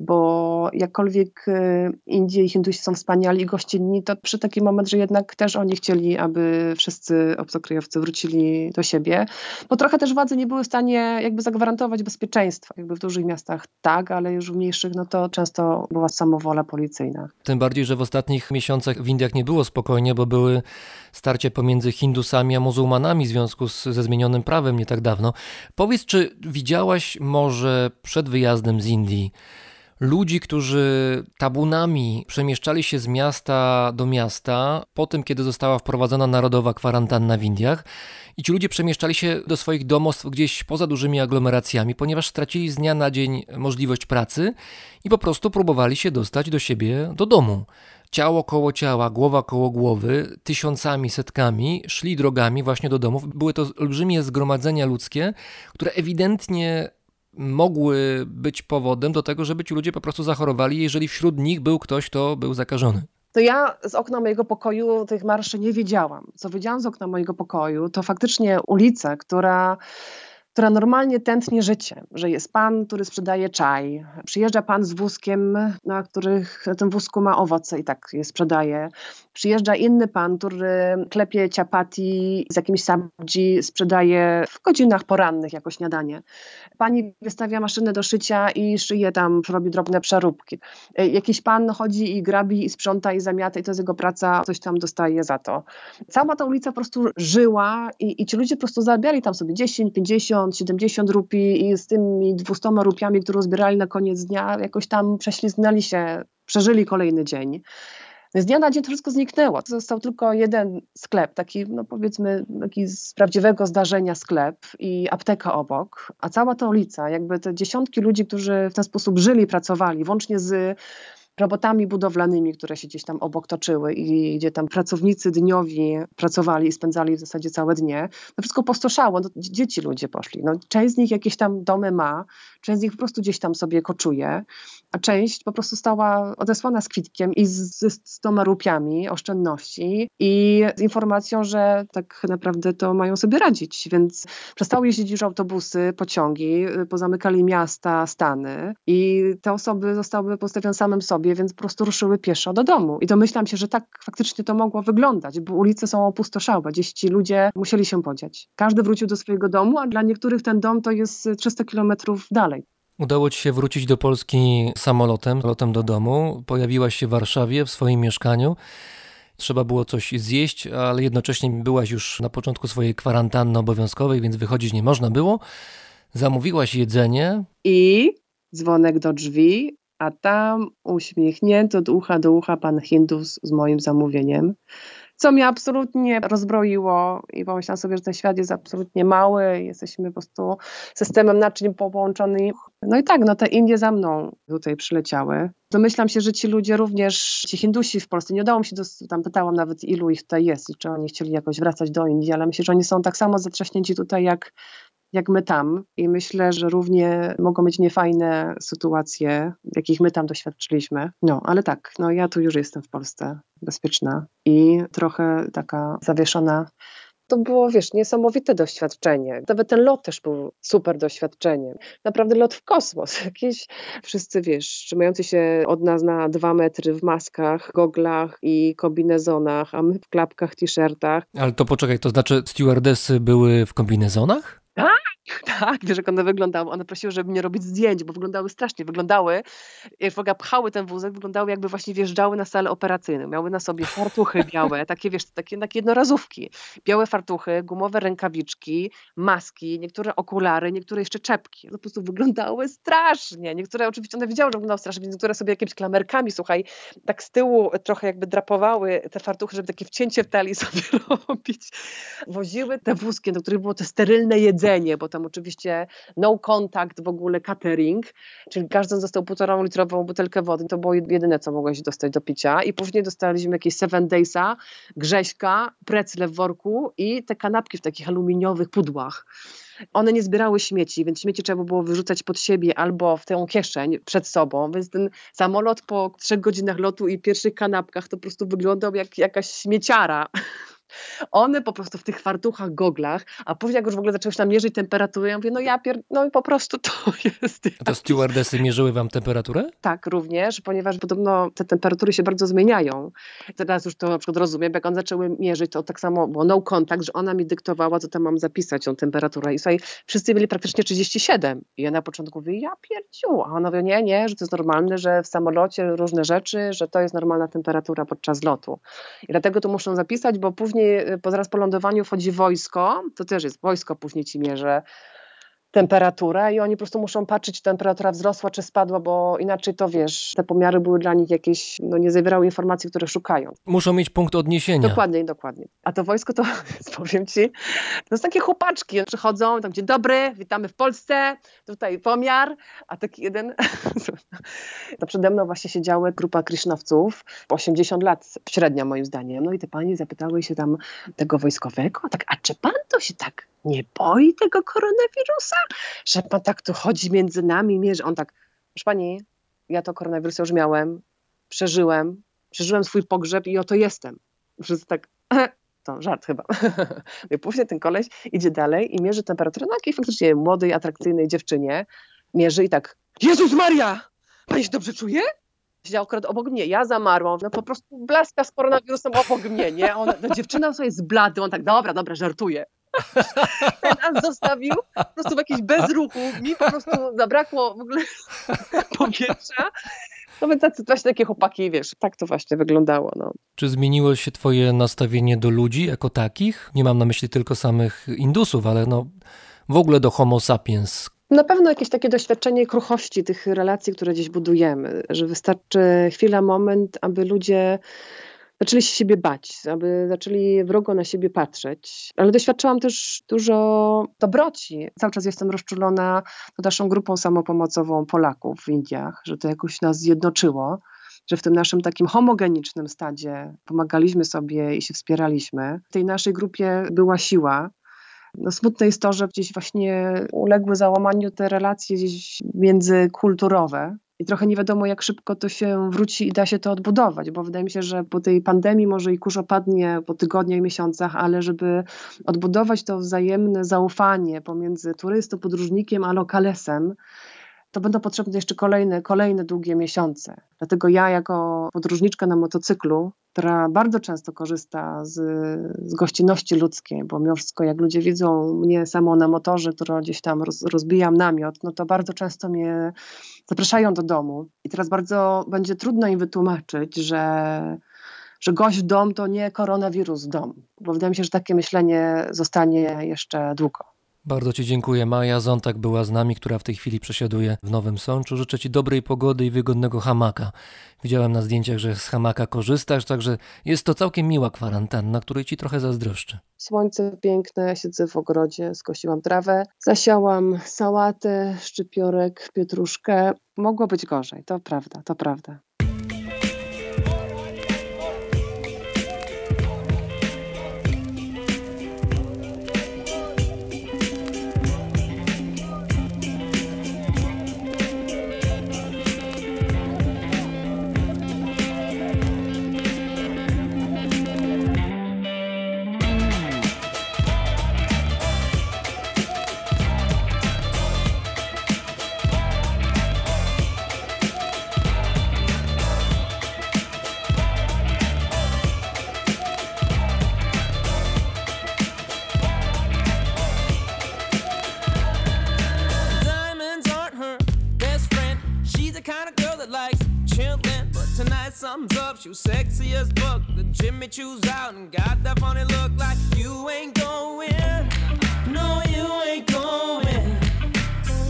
bo jakkolwiek y, Indie i Hindusi są wspaniali i gościnni, to przy taki moment, że jednak też oni chcieli, aby wszyscy obcokrajowcy wrócili do siebie, bo trochę też władze nie były w stanie jakby zagwarantować bezpieczeństwa, jakby w dużych miastach tak, ale już w mniejszych, no to często była samowola policyjna. Tym bardziej, że w ostatnich miesiącach miesiącach w Indiach nie było spokojnie, bo były starcie pomiędzy Hindusami a muzułmanami w związku z, ze zmienionym prawem nie tak dawno. Powiedz, czy widziałaś może przed wyjazdem z Indii ludzi, którzy tabunami przemieszczali się z miasta do miasta po tym, kiedy została wprowadzona narodowa kwarantanna w Indiach. I ci ludzie przemieszczali się do swoich domostw gdzieś poza dużymi aglomeracjami, ponieważ stracili z dnia na dzień możliwość pracy i po prostu próbowali się dostać do siebie do domu ciało koło ciała, głowa koło głowy, tysiącami, setkami szli drogami właśnie do domów. Były to olbrzymie zgromadzenia ludzkie, które ewidentnie mogły być powodem do tego, żeby ci ludzie po prostu zachorowali, jeżeli wśród nich był ktoś, kto był zakażony. To ja z okna mojego pokoju tych marszy nie wiedziałam. Co wiedziałam z okna mojego pokoju, to faktycznie ulica, która która normalnie tętnie życie, że jest pan, który sprzedaje czaj, przyjeżdża pan z wózkiem, na których na tym wózku ma owoce i tak je sprzedaje. Przyjeżdża inny pan, który klepie ciapati z jakimś sabdzi, sprzedaje w godzinach porannych jako śniadanie. Pani wystawia maszynę do szycia i szyje tam, robi drobne przeróbki. Jakiś pan chodzi i grabi i sprząta i zamiata i to jest jego praca, coś tam dostaje za to. Cała ta ulica po prostu żyła i, i ci ludzie po prostu zarabiali tam sobie 10, 50, 70 rupii i z tymi 200 rupiami, które zbierali na koniec dnia, jakoś tam prześlizgnęli się, przeżyli kolejny dzień. Z dnia na dzień to wszystko zniknęło. Został tylko jeden sklep, taki no powiedzmy taki z prawdziwego zdarzenia sklep i apteka obok, a cała ta ulica, jakby te dziesiątki ludzi, którzy w ten sposób żyli, pracowali, włącznie z robotami budowlanymi, które się gdzieś tam obok toczyły i gdzie tam pracownicy dniowi pracowali i spędzali w zasadzie całe dnie, to wszystko postoszało, no, dzieci ludzie poszli. No, część z nich jakieś tam domy ma, część z nich po prostu gdzieś tam sobie koczuje, a część po prostu stała odesłana z kwitkiem i z, z stoma rupiami oszczędności i z informacją, że tak naprawdę to mają sobie radzić, więc przestały jeździć już autobusy, pociągi, pozamykali miasta, stany i te osoby zostały postawione samym sobie, więc po prostu ruszyły pieszo do domu. I domyślam się, że tak faktycznie to mogło wyglądać, bo ulice są opustoszałe, gdzieś ci ludzie musieli się podziać. Każdy wrócił do swojego domu, a dla niektórych ten dom to jest 300 kilometrów dalej. Udało ci się wrócić do Polski samolotem, lotem do domu. Pojawiłaś się w Warszawie w swoim mieszkaniu. Trzeba było coś zjeść, ale jednocześnie byłaś już na początku swojej kwarantanny obowiązkowej, więc wychodzić nie można było. Zamówiłaś jedzenie. I dzwonek do drzwi, a tam uśmiechnięty od ucha do ucha pan Hindus z moim zamówieniem co mnie absolutnie rozbroiło i pomyślałam sobie, że ten świat jest absolutnie mały, jesteśmy po prostu systemem naczyń połączony. No i tak, no te Indie za mną tutaj przyleciały. Domyślam się, że ci ludzie również, ci Hindusi w Polsce, nie udało mi się, do, tam pytałam nawet ilu ich tutaj jest i czy oni chcieli jakoś wracać do Indii, ale myślę, że oni są tak samo zatrzaśnięci tutaj jak jak my tam i myślę, że równie mogą być niefajne sytuacje, jakich my tam doświadczyliśmy. No, ale tak, no ja tu już jestem w Polsce bezpieczna i trochę taka zawieszona to było, wiesz, niesamowite doświadczenie. Nawet ten lot też był super doświadczeniem. Naprawdę lot w kosmos. Jakieś wszyscy, wiesz, trzymający się od nas na dwa metry w maskach, goglach i kombinezonach, a my w klapkach, t-shirtach. Ale to poczekaj, to znaczy stewardessy były w kombinezonach? Ah! Tak, wiesz jak one wyglądały. One prosiły, żeby nie robić zdjęć, bo wyglądały strasznie. Wyglądały, jak w ogóle pchały ten wózek, wyglądały jakby właśnie wjeżdżały na salę operacyjną. Miały na sobie fartuchy białe, takie wiesz, takie, takie jednorazówki. Białe fartuchy, gumowe rękawiczki, maski, niektóre okulary, niektóre jeszcze czepki. Po prostu wyglądały strasznie. Niektóre oczywiście one wiedziały, że wyglądały strasznie, więc niektóre sobie jakimiś klamerkami, słuchaj, tak z tyłu trochę jakby drapowały te fartuchy, żeby takie wcięcie w talii sobie robić. Woziły te wózki, do których było to sterylne jedzenie, bo tam oczywiście no contact w ogóle catering, czyli każdy dostał półtora litrową butelkę wody, to było jedyne, co mogłeś dostać do picia i później dostaliśmy jakieś seven daysa, grześka, precle w worku i te kanapki w takich aluminiowych pudłach. One nie zbierały śmieci, więc śmieci trzeba było wyrzucać pod siebie albo w tę kieszeń przed sobą, więc ten samolot po trzech godzinach lotu i pierwszych kanapkach to po prostu wyglądał jak jakaś śmieciara. One po prostu w tych fartuchach, goglach, a później jak już w ogóle zaczęły się tam mierzyć temperaturę, ja mówię, no ja pier... no i po prostu to jest. A to stewardessy mierzyły wam temperaturę? Tak, również, ponieważ podobno te temperatury się bardzo zmieniają. Teraz już to na przykład rozumiem, jak one zaczęły mierzyć, to tak samo było no contact, że ona mi dyktowała, co tam mam zapisać, tą temperaturę. I słuchaj, wszyscy byli praktycznie 37. I ja na początku mówię, ja pierdziu. A ona mówi, nie, nie, że to jest normalne, że w samolocie różne rzeczy, że to jest normalna temperatura podczas lotu. I dlatego to muszą zapisać, bo później później, po, zaraz po lądowaniu wchodzi wojsko, to też jest wojsko, później ci mierzy temperaturę i oni po prostu muszą patrzeć, czy temperatura wzrosła, czy spadła, bo inaczej to wiesz, te pomiary były dla nich jakieś, no nie zawierały informacji, które szukają. Muszą mieć punkt odniesienia. Dokładnie, dokładnie. A to wojsko to, powiem ci, to są takie chłopaczki, przychodzą, tam dzień dobry, witamy w Polsce, tutaj pomiar, a taki jeden, to przede mną właśnie siedziała grupa krisznowców, 80 lat średnia moim zdaniem, no i te panie zapytały się tam tego wojskowego, tak, a czy pan to się tak nie boi tego koronawirusa? Że pan tak tu chodzi między nami, mierzy. On tak, proszę pani, ja to koronawirusa już miałem, przeżyłem, przeżyłem swój pogrzeb i oto jestem. Wszyscy tak, to żart chyba. I później ten koleś idzie dalej i mierzy temperaturę na jakiej faktycznie młodej, atrakcyjnej dziewczynie. Mierzy i tak, Jezus Maria! Pani się dobrze czuje? Siedział akurat obok mnie, ja zamarłam, no po prostu blaska z koronawirusem obok mnie, nie? Ona, no dziewczyna sobie jest blady, on tak, dobra, dobra, żartuje. Ten nas zostawił po prostu w jakiś bezruchu. Mi po prostu zabrakło w ogóle powietrza. No więc tacy, właśnie takie chłopaki, wiesz, tak to właśnie wyglądało. No. Czy zmieniło się twoje nastawienie do ludzi jako takich? Nie mam na myśli tylko samych Indusów, ale no w ogóle do homo sapiens. Na pewno jakieś takie doświadczenie kruchości tych relacji, które gdzieś budujemy, że wystarczy chwila, moment, aby ludzie zaczęli się siebie bać, aby zaczęli wrogo na siebie patrzeć. Ale doświadczyłam też dużo dobroci. Cały czas jestem rozczulona naszą grupą samopomocową Polaków w Indiach, że to jakoś nas zjednoczyło że w tym naszym takim homogenicznym stadzie pomagaliśmy sobie i się wspieraliśmy. W tej naszej grupie była siła. No, smutne jest to, że gdzieś właśnie uległy załamaniu te relacje międzykulturowe. I trochę nie wiadomo, jak szybko to się wróci i da się to odbudować, bo wydaje mi się, że po tej pandemii może i kurz opadnie po tygodniach i miesiącach, ale żeby odbudować to wzajemne zaufanie pomiędzy turystą, podróżnikiem a lokalesem, to będą potrzebne jeszcze kolejne, kolejne długie miesiące. Dlatego ja, jako podróżniczka na motocyklu, która bardzo często korzysta z, z gościnności ludzkiej, bo mimo wszystko, jak ludzie widzą mnie samo na motorze, którą gdzieś tam roz, rozbijam namiot, no to bardzo często mnie zapraszają do domu. I teraz bardzo będzie trudno im wytłumaczyć, że że gość w dom to nie koronawirus w dom, bo wydaje mi się, że takie myślenie zostanie jeszcze długo. Bardzo Ci dziękuję. Maja Zontak była z nami, która w tej chwili przesiaduje w Nowym Sączu. Życzę Ci dobrej pogody i wygodnego hamaka. Widziałem na zdjęciach, że z hamaka korzystasz, także jest to całkiem miła kwarantanna, której Ci trochę zazdroszczę. Słońce piękne, siedzę w ogrodzie, skosiłam trawę, zasiałam sałatę, szczypiorek, pietruszkę. Mogło być gorzej, to prawda, to prawda. A girl that likes chillin', but tonight something's up. She was sexy as fuck. The Jimmy Choo's out and got that funny look like you ain't going. No, you ain't going.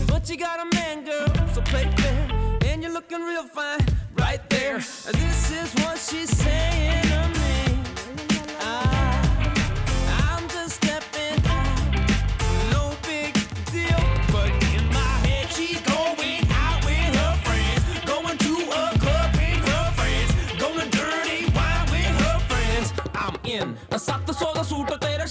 But you got a man, girl, so play fair. And you're looking real fine right there. This is what she's saying Sakta soda suit tera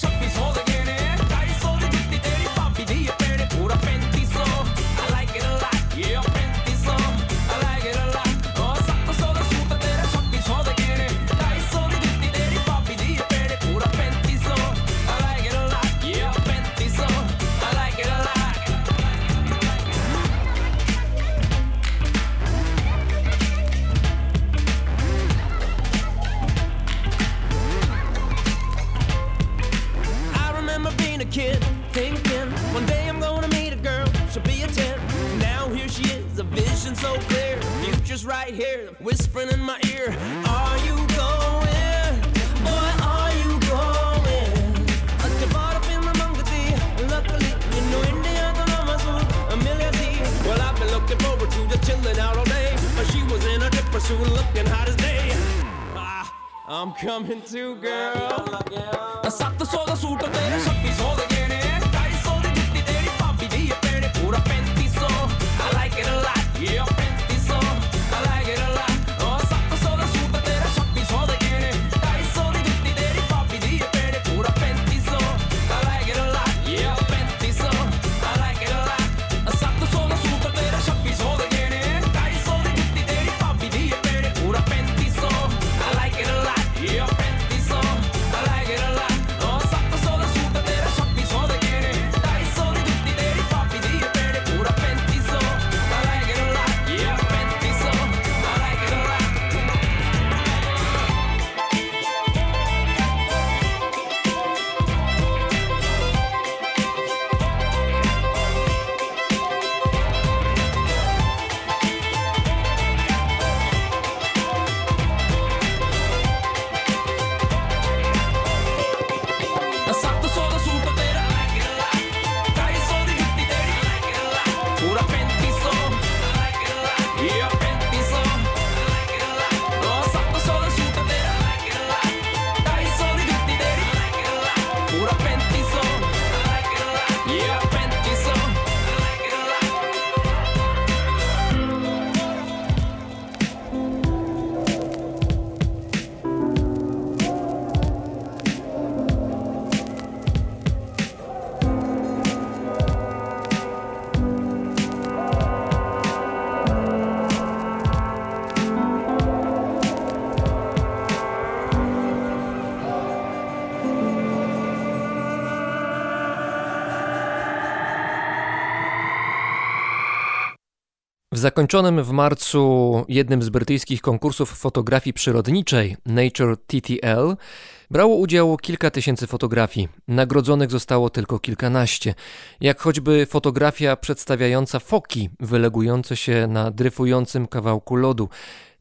so clear. Future's right here, whispering in my ear. Are you going? Boy, are you going? Att bara finna Mangati, luckily, you know India, the mama's a million Well, I've been looking forward to just chilling out all day. But she was in a different suit, looking hot as day. Ah, I'm coming too, girl. I saw the soda suit of zakończonym w marcu jednym z brytyjskich konkursów fotografii przyrodniczej Nature TTL brało udział kilka tysięcy fotografii. Nagrodzonych zostało tylko kilkanaście, jak choćby fotografia przedstawiająca foki wylegujące się na dryfującym kawałku lodu.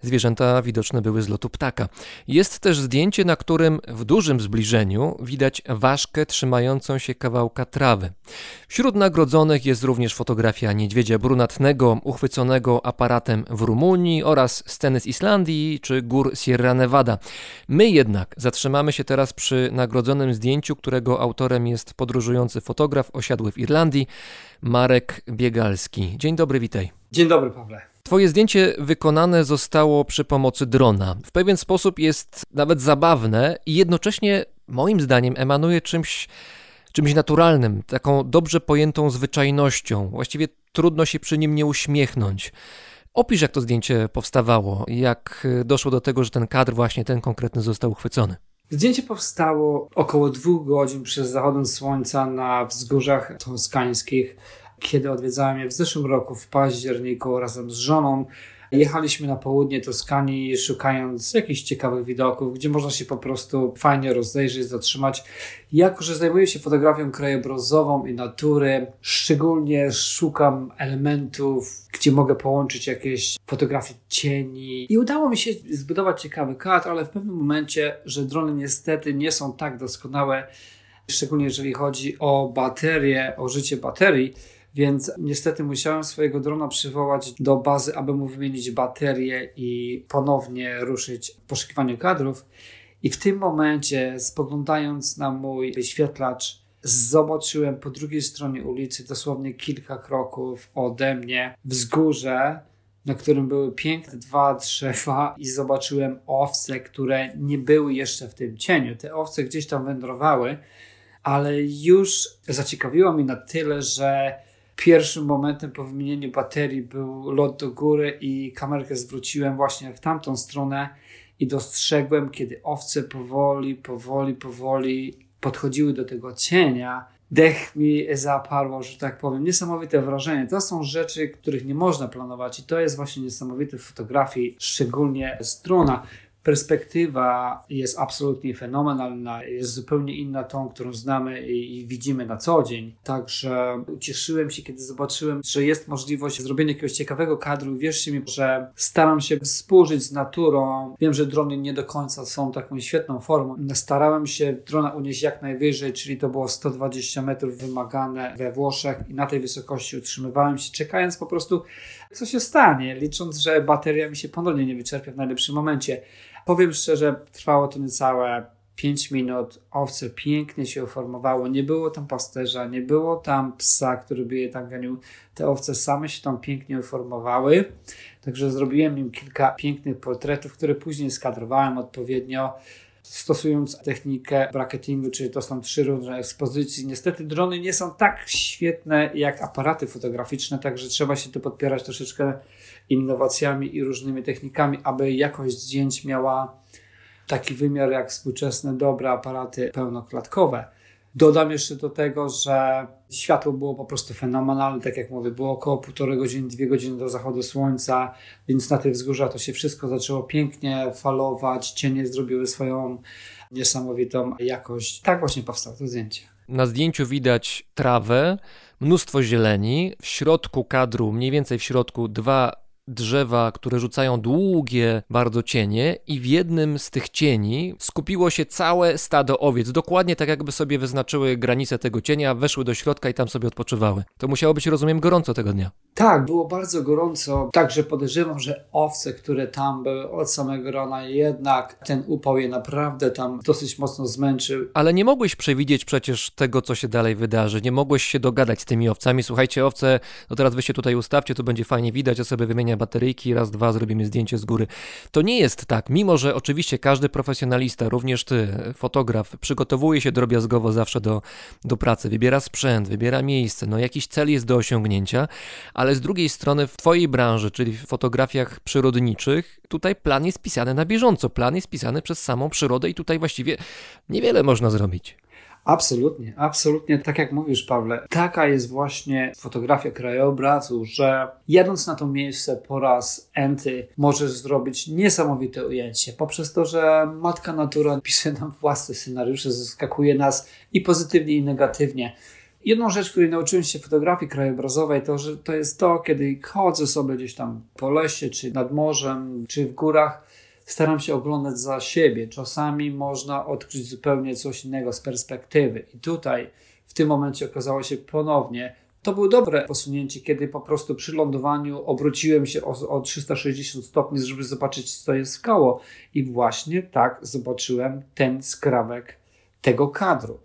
Zwierzęta widoczne były z lotu ptaka. Jest też zdjęcie, na którym w dużym zbliżeniu widać ważkę trzymającą się kawałka trawy. Wśród nagrodzonych jest również fotografia niedźwiedzia brunatnego uchwyconego aparatem w Rumunii oraz sceny z Islandii czy gór Sierra Nevada. My jednak zatrzymamy się teraz przy nagrodzonym zdjęciu, którego autorem jest podróżujący fotograf osiadły w Irlandii, Marek Biegalski. Dzień dobry, witaj. Dzień dobry, Pawle. Twoje zdjęcie wykonane zostało przy pomocy drona. W pewien sposób jest nawet zabawne i jednocześnie, moim zdaniem, emanuje czymś, czymś naturalnym, taką dobrze pojętą zwyczajnością. Właściwie trudno się przy nim nie uśmiechnąć. Opisz, jak to zdjęcie powstawało, jak doszło do tego, że ten kadr, właśnie ten konkretny, został uchwycony. Zdjęcie powstało około dwóch godzin przed zachodem słońca na wzgórzach toskańskich, kiedy odwiedzałem je w zeszłym roku w październiku razem z żoną. Jechaliśmy na południe Toskanii, szukając jakichś ciekawych widoków, gdzie można się po prostu fajnie rozejrzeć, zatrzymać. Jako, że zajmuję się fotografią krajobrazową i natury, szczególnie szukam elementów, gdzie mogę połączyć jakieś fotografie cieni. I udało mi się zbudować ciekawy kadr, ale w pewnym momencie, że drony niestety nie są tak doskonałe, szczególnie jeżeli chodzi o baterię, o życie baterii, więc niestety musiałem swojego drona przywołać do bazy, aby mu wymienić baterię i ponownie ruszyć w poszukiwaniu kadrów. I w tym momencie, spoglądając na mój wyświetlacz, zobaczyłem po drugiej stronie ulicy, dosłownie kilka kroków ode mnie, wzgórze, na którym były piękne dwa drzewa i zobaczyłem owce, które nie były jeszcze w tym cieniu. Te owce gdzieś tam wędrowały, ale już zaciekawiło mnie na tyle, że pierwszym momentem po wymienieniu baterii był lot do góry i kamerkę zwróciłem właśnie w tamtą stronę i dostrzegłem, kiedy owce powoli, powoli, powoli podchodziły do tego cienia. Dech mi zaparło, że tak powiem. Niesamowite wrażenie. To są rzeczy, których nie można planować i to jest właśnie niesamowite w fotografii, szczególnie z drona perspektywa jest absolutnie fenomenalna, jest zupełnie inna tą, którą znamy i, widzimy na co dzień. Także ucieszyłem się, kiedy zobaczyłem, że jest możliwość zrobienia jakiegoś ciekawego kadru. Wierzcie mi, że staram się współżyć z naturą. Wiem, że drony nie do końca są taką świetną formą. Starałem się drona unieść jak najwyżej, czyli to było 120 metrów wymagane we Włoszech i na tej wysokości utrzymywałem się, czekając po prostu, co się stanie, licząc, że bateria mi się ponownie nie wyczerpie w najlepszym momencie. Powiem szczerze, trwało to niecałe 5 minut. Owce pięknie się uformowało. Nie było tam pasterza, nie było tam psa, który by je tam ganił. Te owce same się tam pięknie uformowały. Także zrobiłem im kilka pięknych portretów, które później skadrowałem odpowiednio stosując technikę bracketingu, czyli to są trzy różne ekspozycji. Niestety drony nie są tak świetne jak aparaty fotograficzne, także trzeba się tu podpierać troszeczkę innowacjami i różnymi technikami, aby jakość zdjęć miała taki wymiar jak współczesne dobre aparaty pełnoklatkowe. Dodam jeszcze do tego, że światło było po prostu fenomenalne, tak jak mówię, było około półtorej godziny, dwie godziny do zachodu słońca, więc na tych wzgórzach to się wszystko zaczęło pięknie falować, cienie zrobiły swoją niesamowitą jakość. Tak właśnie powstało to zdjęcie. Na zdjęciu widać trawę, mnóstwo zieleni, w środku kadru, mniej więcej w środku dwa drzewa, które rzucają długie bardzo cienie i w jednym z tych cieni skupiło się całe stado owiec, dokładnie tak jakby sobie wyznaczyły granice tego cienia, weszły do środka i tam sobie odpoczywały. To musiało być, rozumiem, gorąco tego dnia. Tak, było bardzo gorąco, także podejrzewam, że owce, które tam były od samego rana, jednak ten upał je naprawdę tam dosyć mocno zmęczył. Ale nie mogłeś przewidzieć przecież tego, co się dalej wydarzy. Nie mogłeś się dogadać z tymi owcami. Słuchajcie, owce, no teraz wy się tutaj ustawcie, to będzie fajnie widać, ja sobie wymienię bateryjki, raz, dwa, zrobimy zdjęcie z góry. To nie jest tak, mimo że oczywiście każdy profesjonalista, również ty, fotograf, przygotowuje się drobiazgowo zawsze do, do pracy, wybiera sprzęt, wybiera miejsce, no jakiś cel jest do osiągnięcia, ale z drugiej strony w Twojej branży, czyli w fotografiach przyrodniczych, tutaj plan jest pisany na bieżąco. Plan jest pisany przez samą przyrodę i tutaj właściwie niewiele można zrobić. Absolutnie, absolutnie. Tak jak mówisz, Pawle, taka jest właśnie fotografia krajobrazu, że jadąc na to miejsce po raz enty, możesz zrobić niesamowite ujęcie. Poprzez to, że matka natura pisze nam własne scenariusze, zaskakuje nas i pozytywnie, i negatywnie. Jedną rzecz, której nauczyłem się fotografii krajobrazowej, to, że to jest to, kiedy chodzę sobie gdzieś tam po lesie, czy nad morzem, czy w górach, staram się oglądać za siebie. Czasami można odkryć zupełnie coś innego z perspektywy. I tutaj, w tym momencie okazało się ponownie, to było dobre posunięcie, kiedy po prostu przy lądowaniu obróciłem się o, o 360 stopni, żeby zobaczyć, co jest koło. I właśnie tak zobaczyłem ten skrawek tego kadru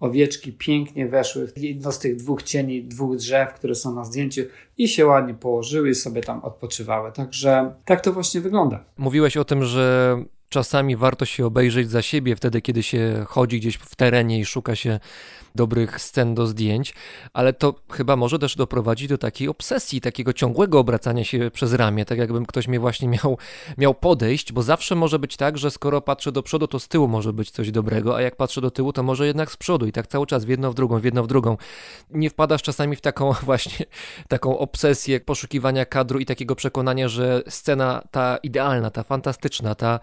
owieczki pięknie weszły w jedno z tych dwóch cieni, dwóch drzew, które są na zdjęciu i się ładnie położyły i sobie tam odpoczywały. Także tak to właśnie wygląda. Mówiłeś o tym, że czasami warto się obejrzeć za siebie wtedy, kiedy się chodzi gdzieś w terenie i szuka się dobrych scen do zdjęć, ale to chyba może też doprowadzić do takiej obsesji, takiego ciągłego obracania się przez ramię, tak jakbym ktoś mnie właśnie miał, miał podejść, bo zawsze może być tak, że skoro patrzę do przodu, to z tyłu może być coś dobrego, a jak patrzę do tyłu, to może jednak z przodu i tak cały czas w jedno w drugą, w jedno w drugą. Nie wpadasz czasami w taką właśnie taką obsesję poszukiwania kadru i takiego przekonania, że scena ta idealna, ta fantastyczna, ta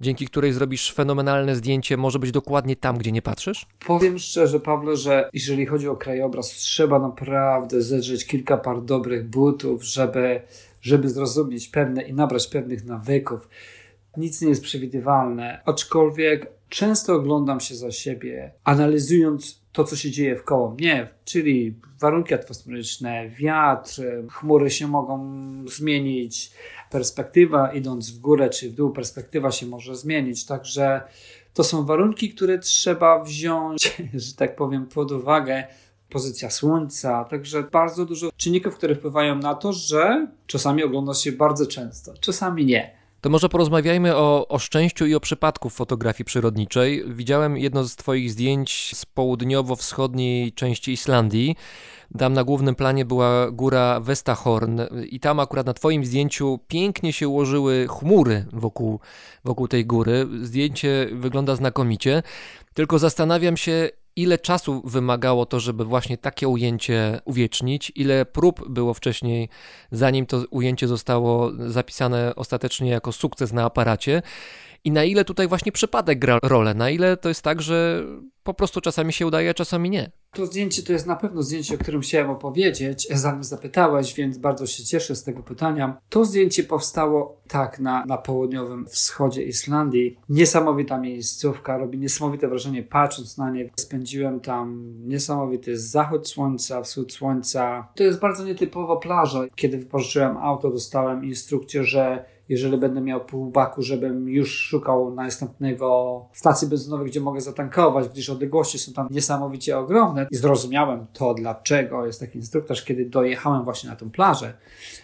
dzięki której zrobisz fenomenalne zdjęcie, może być dokładnie tam, gdzie nie patrzysz? Powiem szczerze, Pawle, że jeżeli chodzi o krajobraz, trzeba naprawdę zedrzeć kilka par dobrych butów, żeby, żeby zrozumieć pewne i nabrać pewnych nawyków. Nic nie jest przewidywalne, aczkolwiek często oglądam się za siebie, analizując to, co się dzieje wkoło mnie, czyli warunki atmosferyczne, wiatr, chmury się mogą zmienić, perspektywa idąc w górę czy w dół, perspektywa się może zmienić. Także to są warunki, które trzeba wziąć, że tak powiem, pod uwagę. Pozycja słońca, także bardzo dużo czynników, które wpływają na to, że czasami ogląda się bardzo często, czasami nie. To może porozmawiajmy o, o szczęściu i o przypadku fotografii przyrodniczej. Widziałem jedno z Twoich zdjęć z południowo-wschodniej części Islandii. Tam na głównym planie była góra Westahorn i tam akurat na Twoim zdjęciu pięknie się ułożyły chmury wokół, wokół tej góry. Zdjęcie wygląda znakomicie, tylko zastanawiam się, ile czasu wymagało to, żeby właśnie takie ujęcie uwiecznić, ile prób było wcześniej, zanim to ujęcie zostało zapisane ostatecznie jako sukces na aparacie i na ile tutaj właśnie przypadek gra rolę, na ile to jest tak, że po prostu czasami się udaje, a czasami nie. To zdjęcie to jest na pewno zdjęcie, o którym chciałem opowiedzieć, zanim zapytałeś, więc bardzo się cieszę z tego pytania. To zdjęcie powstało tak na, na południowym wschodzie Islandii. Niesamowita miejscówka, robi niesamowite wrażenie patrząc na nie. Spędziłem tam niesamowity zachód słońca, wschód słońca. To jest bardzo nietypowa plaża. Kiedy wypożyczyłem auto, dostałem instrukcję, że jeżeli będę miał pół baku, żebym już szukał następnego stacji benzynowej, gdzie mogę zatankować, gdyż odległości są tam niesamowicie ogromne. I zrozumiałem to, dlaczego jest taki instruktor, kiedy dojechałem właśnie na tę plażę,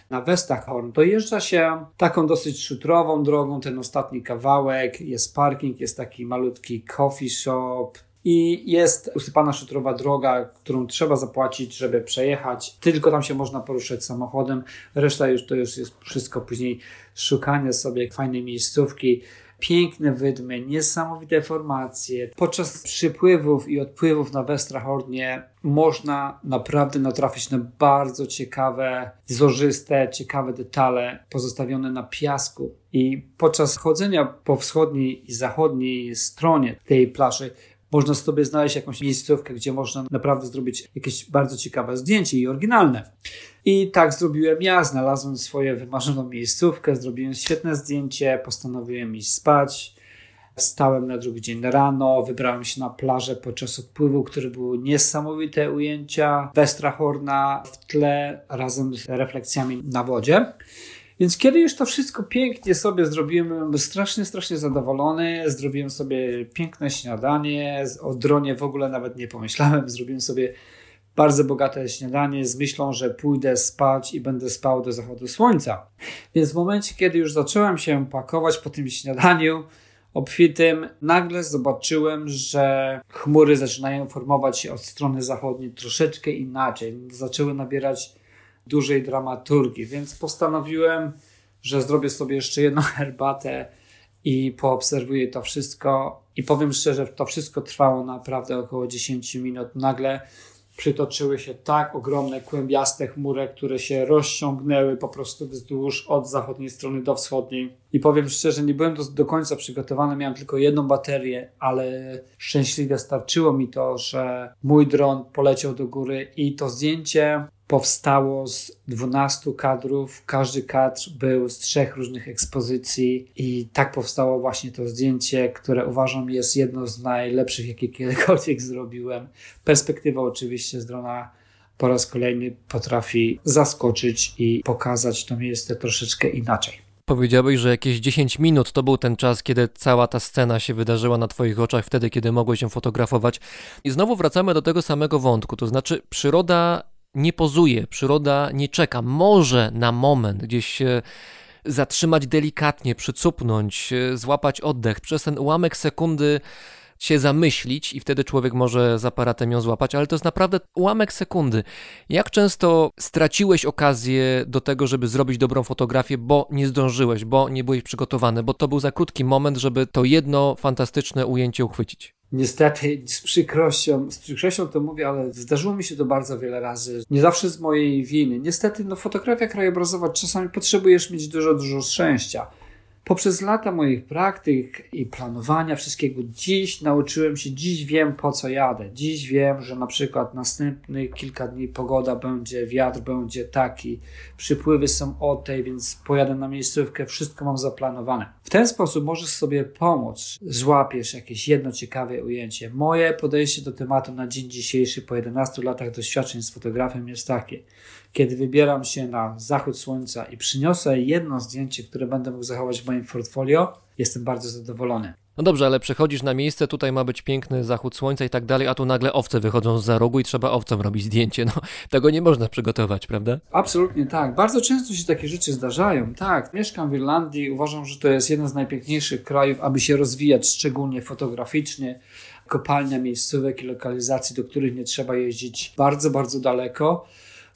na Westachorn. Dojeżdża się taką dosyć szutrową drogą, ten ostatni kawałek, jest parking, jest taki malutki coffee shop, i jest usypana szutrowa droga, którą trzeba zapłacić, żeby przejechać. Tylko tam się można poruszać samochodem, reszta już to już jest wszystko później szukanie sobie fajnej miejscówki. Piękne wydmy, niesamowite formacje. Podczas przypływów i odpływów na Westrahornie można naprawdę natrafić na bardzo ciekawe, zorzyste, ciekawe detale pozostawione na piasku. I podczas chodzenia po wschodniej i zachodniej stronie tej plaży można sobie znaleźć jakąś miejscówkę, gdzie można naprawdę zrobić jakieś bardzo ciekawe zdjęcie i oryginalne. I tak zrobiłem ja, znalazłem swoją wymarzoną miejscówkę, zrobiłem świetne zdjęcie, postanowiłem iść spać. Wstałem na drugi dzień rano, wybrałem się na plażę podczas odpływu, który były niesamowite ujęcia Westrahorna w tle razem z refleksjami na wodzie. Więc kiedy już to wszystko pięknie sobie zrobiłem, byłem strasznie, strasznie zadowolony. Zrobiłem sobie piękne śniadanie. O dronie w ogóle nawet nie pomyślałem. Zrobiłem sobie bardzo bogate śniadanie z myślą, że pójdę spać i będę spał do zachodu słońca. Więc w momencie, kiedy już zacząłem się pakować po tym śniadaniu obfitym, nagle zobaczyłem, że chmury zaczynają formować się od strony zachodniej troszeczkę inaczej. Zaczęły nabierać dużej dramaturgii, więc postanowiłem, że zrobię sobie jeszcze jedną herbatę i poobserwuję to wszystko. I powiem szczerze, to wszystko trwało naprawdę około 10 minut. Nagle przytoczyły się tak ogromne, kłębiaste chmury, które się rozciągnęły po prostu wzdłuż od zachodniej strony do wschodniej. I powiem szczerze, nie byłem do, końca przygotowany, miałem tylko jedną baterię, ale szczęśliwie starczyło mi to, że mój dron poleciał do góry i to zdjęcie powstało z 12 kadrów. Każdy kadr był z trzech różnych ekspozycji, i tak powstało właśnie to zdjęcie, które uważam jest jedno z najlepszych, jakie kiedykolwiek zrobiłem. Perspektywa oczywiście z drona po raz kolejny potrafi zaskoczyć i pokazać to miejsce troszeczkę inaczej. Powiedziałeś, że jakieś 10 minut to był ten czas, kiedy cała ta scena się wydarzyła na Twoich oczach, wtedy, kiedy mogłeś ją fotografować. I znowu wracamy do tego samego wątku, to znaczy przyroda nie pozuje, przyroda nie czeka. Może na moment gdzieś się zatrzymać delikatnie, przycupnąć, e, złapać oddech, przez ten ułamek sekundy się zamyślić i wtedy człowiek może z aparatem ją złapać, ale to jest naprawdę ułamek sekundy. Jak często straciłeś okazję do tego, żeby zrobić dobrą fotografię, bo nie zdążyłeś, bo nie byłeś przygotowany, bo to był za krótki moment, żeby to jedno fantastyczne ujęcie uchwycić? Niestety, z przykrością, z przykrością to mówię, ale zdarzyło mi się to bardzo wiele razy. Nie zawsze z mojej winy. Niestety, no, fotografia krajobrazowa czasami potrzebujesz mieć dużo, dużo szczęścia. Poprzez lata moich praktyk i planowania wszystkiego, dziś nauczyłem się, dziś wiem po co jadę. Dziś wiem, że na przykład następnych kilka dni pogoda będzie, wiatr będzie taki, przypływy są o tej, więc pojadę na miejscówkę, wszystko mam zaplanowane. W ten sposób możesz sobie pomóc, złapiesz jakieś jedno ciekawe ujęcie. Moje podejście do tematu na dzień dzisiejszy po 11 latach doświadczeń z fotografem jest takie. Kiedy wybieram się na zachód słońca i przyniosę jedno zdjęcie, które będę mógł zachować w moim portfolio, jestem bardzo zadowolony. No dobrze, ale przechodzisz na miejsce, tutaj ma być piękny zachód słońca i tak dalej, a tu nagle owce wychodzą z za rogu i trzeba owcom robić zdjęcie. No, tego nie można przygotować, prawda? Absolutnie tak. Bardzo często się takie rzeczy zdarzają. Tak, mieszkam w Irlandii, uważam, że to jest jeden z najpiękniejszych krajów, aby się rozwijać, szczególnie fotograficznie. Kopalnia miejscówek i lokalizacji, do których nie trzeba jeździć bardzo, bardzo daleko.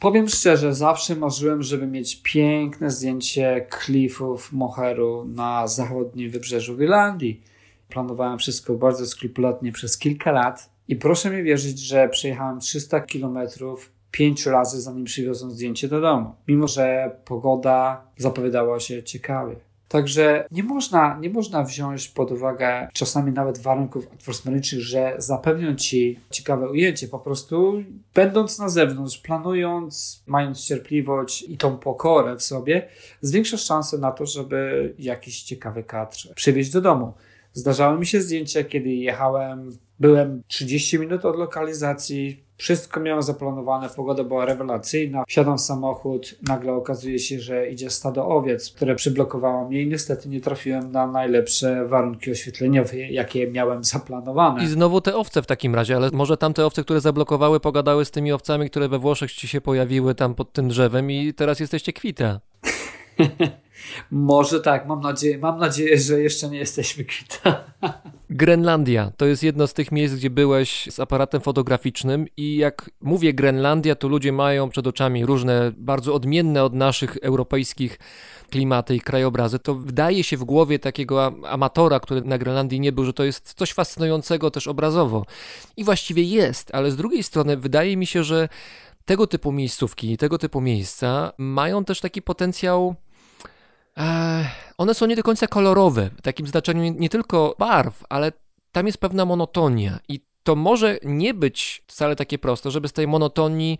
Powiem szczerze, zawsze marzyłem, żeby mieć piękne zdjęcie klifów Moheru na zachodnim wybrzeżu w Irlandii. Planowałem wszystko bardzo skrupulatnie przez kilka lat i proszę mi wierzyć, że przejechałem 300 kilometrów pięć razy, zanim przywiozłem zdjęcie do domu. Mimo, że pogoda zapowiadała się ciekawie. Także nie można, nie można wziąć pod uwagę czasami nawet warunków atmosferycznych, że zapewnią ci ciekawe ujęcie. Po prostu będąc na zewnątrz, planując, mając cierpliwość i tą pokorę w sobie, zwiększasz szansę na to, żeby jakiś ciekawy kadr przywieźć do domu. Zdarzały mi się zdjęcia, kiedy jechałem, byłem 30 minut od lokalizacji, wszystko miałem zaplanowane, pogoda była rewelacyjna. Wsiadam w samochód, nagle okazuje się, że idzie stado owiec, które przyblokowało mnie i niestety nie trafiłem na najlepsze warunki oświetleniowe, jakie miałem zaplanowane. I znowu te owce w takim razie, ale może tamte owce, które zablokowały, pogadały z tymi owcami, które we Włoszech ci się pojawiły tam pod tym drzewem i teraz jesteście kwita. Może tak, mam nadzieję, mam nadzieję, że jeszcze nie jesteśmy kwita. Grenlandia to jest jedno z tych miejsc, gdzie byłeś z aparatem fotograficznym i jak mówię Grenlandia, to ludzie mają przed oczami różne, bardzo odmienne od naszych europejskich klimaty i krajobrazy. To wydaje się w głowie takiego amatora, który na Grenlandii nie był, że to jest coś fascynującego też obrazowo. I właściwie jest, ale z drugiej strony wydaje mi się, że tego typu miejscówki, tego typu miejsca mają też taki potencjał one są nie do końca kolorowe, w takim znaczeniu nie tylko barw, ale tam jest pewna monotonia i to może nie być wcale takie proste, żeby z tej monotonii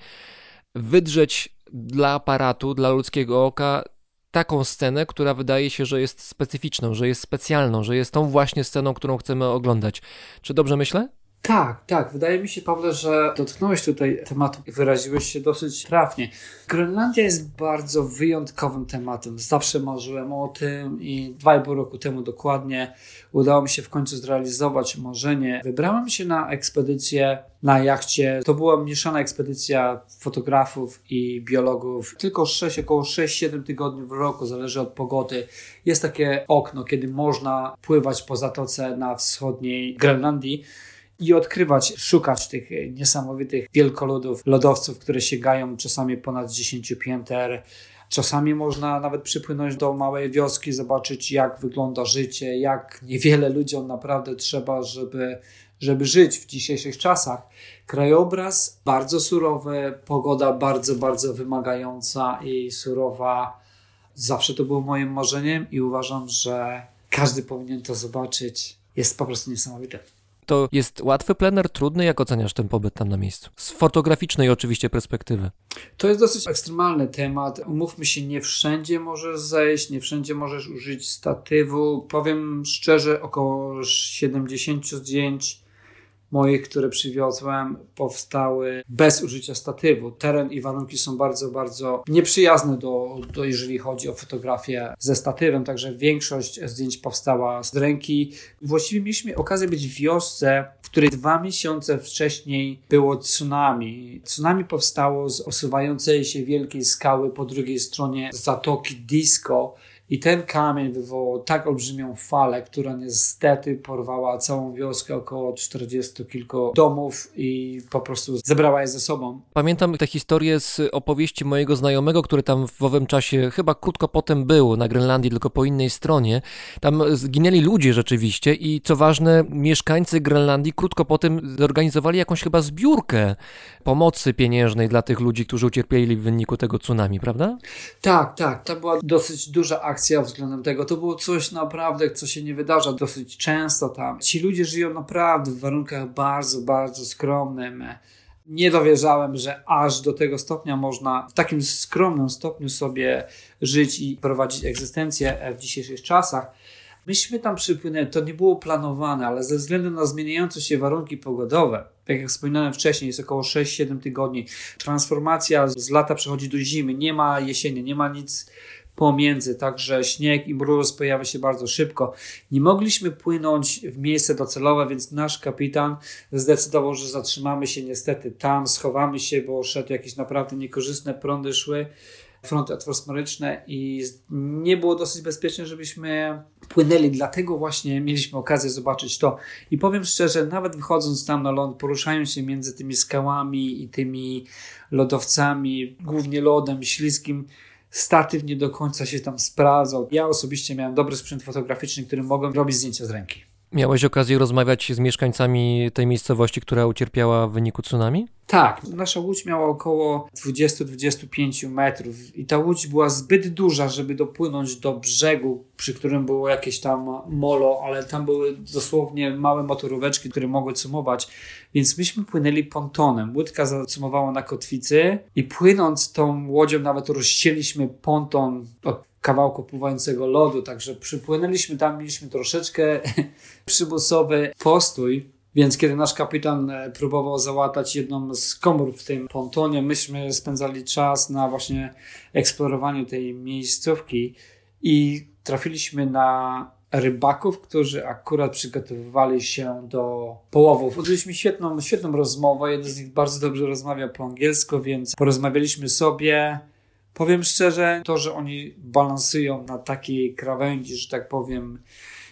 wydrzeć dla aparatu, dla ludzkiego oka taką scenę, która wydaje się, że jest specyficzną, że jest specjalną, że jest tą właśnie sceną, którą chcemy oglądać. Czy dobrze myślę? Tak, tak. Wydaje mi się, Pawle, że dotknąłeś tutaj tematu i wyraziłeś się dosyć trafnie. Grenlandia jest bardzo wyjątkowym tematem. Zawsze marzyłem o tym i dwa i pół roku temu dokładnie udało mi się w końcu zrealizować marzenie. Wybrałem się na ekspedycję na jachcie. To była mieszana ekspedycja fotografów i biologów. Tylko 6, około 6-7 tygodni w roku, zależy od pogody. Jest takie okno, kiedy można pływać po zatoce na wschodniej Grenlandii i odkrywać, szukać tych niesamowitych wielkoludów, lodowców, które sięgają czasami ponad 10 pięter. Czasami można nawet przypłynąć do małej wioski, zobaczyć jak wygląda życie, jak niewiele ludziom naprawdę trzeba, żeby, żeby żyć w dzisiejszych czasach. Krajobraz bardzo surowy, pogoda bardzo, bardzo wymagająca i surowa. Zawsze to było moim marzeniem i uważam, że każdy powinien to zobaczyć. Jest po prostu niesamowite. To jest łatwy plener, trudny? Jak oceniasz ten pobyt tam na miejscu? Z fotograficznej oczywiście perspektywy. To jest dosyć ekstremalny temat. Umówmy się, nie wszędzie możesz zejść, nie wszędzie możesz użyć statywu. Powiem szczerze, około 70 zdjęć moich, które przywiozłem, powstały bez użycia statywu. Teren i warunki są bardzo, bardzo nieprzyjazne, do, do, jeżeli chodzi o fotografię ze statywem, także większość zdjęć powstała z ręki. Właściwie mieliśmy okazję być w wiosce, w której dwa miesiące wcześniej było tsunami. Tsunami powstało z osuwającej się wielkiej skały po drugiej stronie zatoki Disco I ten kamień wywołał tak olbrzymią falę, która niestety porwała całą wioskę, około 40 kilku domów i po prostu zebrała je ze sobą. Pamiętam tę historię z opowieści mojego znajomego, który tam w owym czasie, chyba krótko potem był na Grenlandii, tylko po innej stronie. Tam zginęli ludzie rzeczywiście i co ważne, mieszkańcy Grenlandii krótko potem zorganizowali jakąś chyba zbiórkę pomocy pieniężnej dla tych ludzi, którzy ucierpieli w wyniku tego tsunami, prawda? Tak, tak. To była dosyć duża akcja względem tego. To było coś naprawdę, co się nie wydarza dosyć często tam. Ci ludzie żyją naprawdę w warunkach bardzo, bardzo skromnym. Nie dowierzałem, że aż do tego stopnia można w takim skromnym stopniu sobie żyć i prowadzić egzystencję w dzisiejszych czasach. Myśmy tam przypłynęli, to nie było planowane, ale ze względu na zmieniające się warunki pogodowe, tak jak wspominałem wcześniej, jest około 6-7 tygodni. Transformacja z lata przechodzi do zimy, nie ma jesieni, nie ma nic pomiędzy, także śnieg i mróz pojawia się bardzo szybko. Nie mogliśmy płynąć w miejsce docelowe, więc nasz kapitan zdecydował, że zatrzymamy się niestety tam, schowamy się, bo szedł jakieś naprawdę niekorzystne prądy szły fronty atmosferyczne i nie było dosyć bezpiecznie, żebyśmy płynęli. Dlatego właśnie mieliśmy okazję zobaczyć to. I powiem szczerze, nawet wychodząc tam na ląd, poruszając się między tymi skałami i tymi lodowcami, głównie lodem śliskim, statyw nie do końca się tam sprawdzał. Ja osobiście miałem dobry sprzęt fotograficzny, którym mogłem robić zdjęcia z ręki. Miałeś okazję rozmawiać z mieszkańcami tej miejscowości, która ucierpiała w wyniku tsunami? Tak, nasza łódź miała około 20-25 metrów i ta łódź była zbyt duża, żeby dopłynąć do brzegu, przy którym było jakieś tam molo, ale tam były dosłownie małe motoróweczki, które mogły cumować, więc myśmy płynęli pontonem. Łódka zacumowała na kotwicy i płynąc tą łodzią nawet rozcięliśmy ponton od kawałku pływającego lodu, także przypłynęliśmy tam, mieliśmy troszeczkę przymusowy postój, więc kiedy nasz kapitan e, próbował załatać jedną z komór w tym pontonie, myśmy spędzali czas na właśnie eksplorowaniu tej miejscówki i trafiliśmy na rybaków, którzy akurat przygotowywali się do połowów. Odbyliśmy świetną, świetną rozmowę. Jeden z nich bardzo dobrze rozmawia po angielsku, więc porozmawialiśmy sobie. Powiem szczerze, to, że oni balansują na takiej krawędzi, że tak powiem,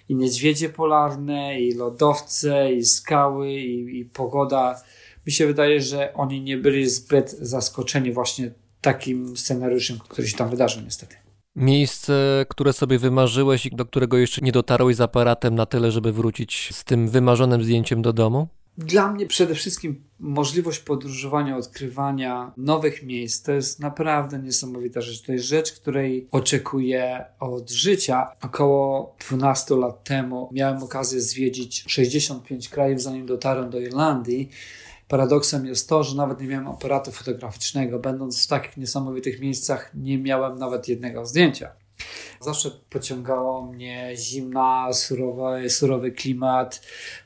i niedźwiedzie polarne, i lodowce, i skały, i, i pogoda. Mi się wydaje, że oni nie byli zbyt zaskoczeni właśnie takim scenariuszem, który się tam wydarzył niestety. Miejsce, które sobie wymarzyłeś i do którego jeszcze nie dotarłeś z aparatem na tyle, żeby wrócić z tym wymarzonym zdjęciem do domu? Dla mnie przede wszystkim możliwość podróżowania, odkrywania nowych miejsc to jest naprawdę niesamowita rzecz. To jest rzecz, której oczekuję od życia. Około 12 lat temu miałem okazję zwiedzić 65 krajów, zanim dotarłem do Irlandii. Paradoksem jest to, że nawet nie miałem aparatu fotograficznego. Będąc w takich niesamowitych miejscach, nie miałem nawet jednego zdjęcia. Zawsze pociągało mnie zimna, surowy, surowy klimat,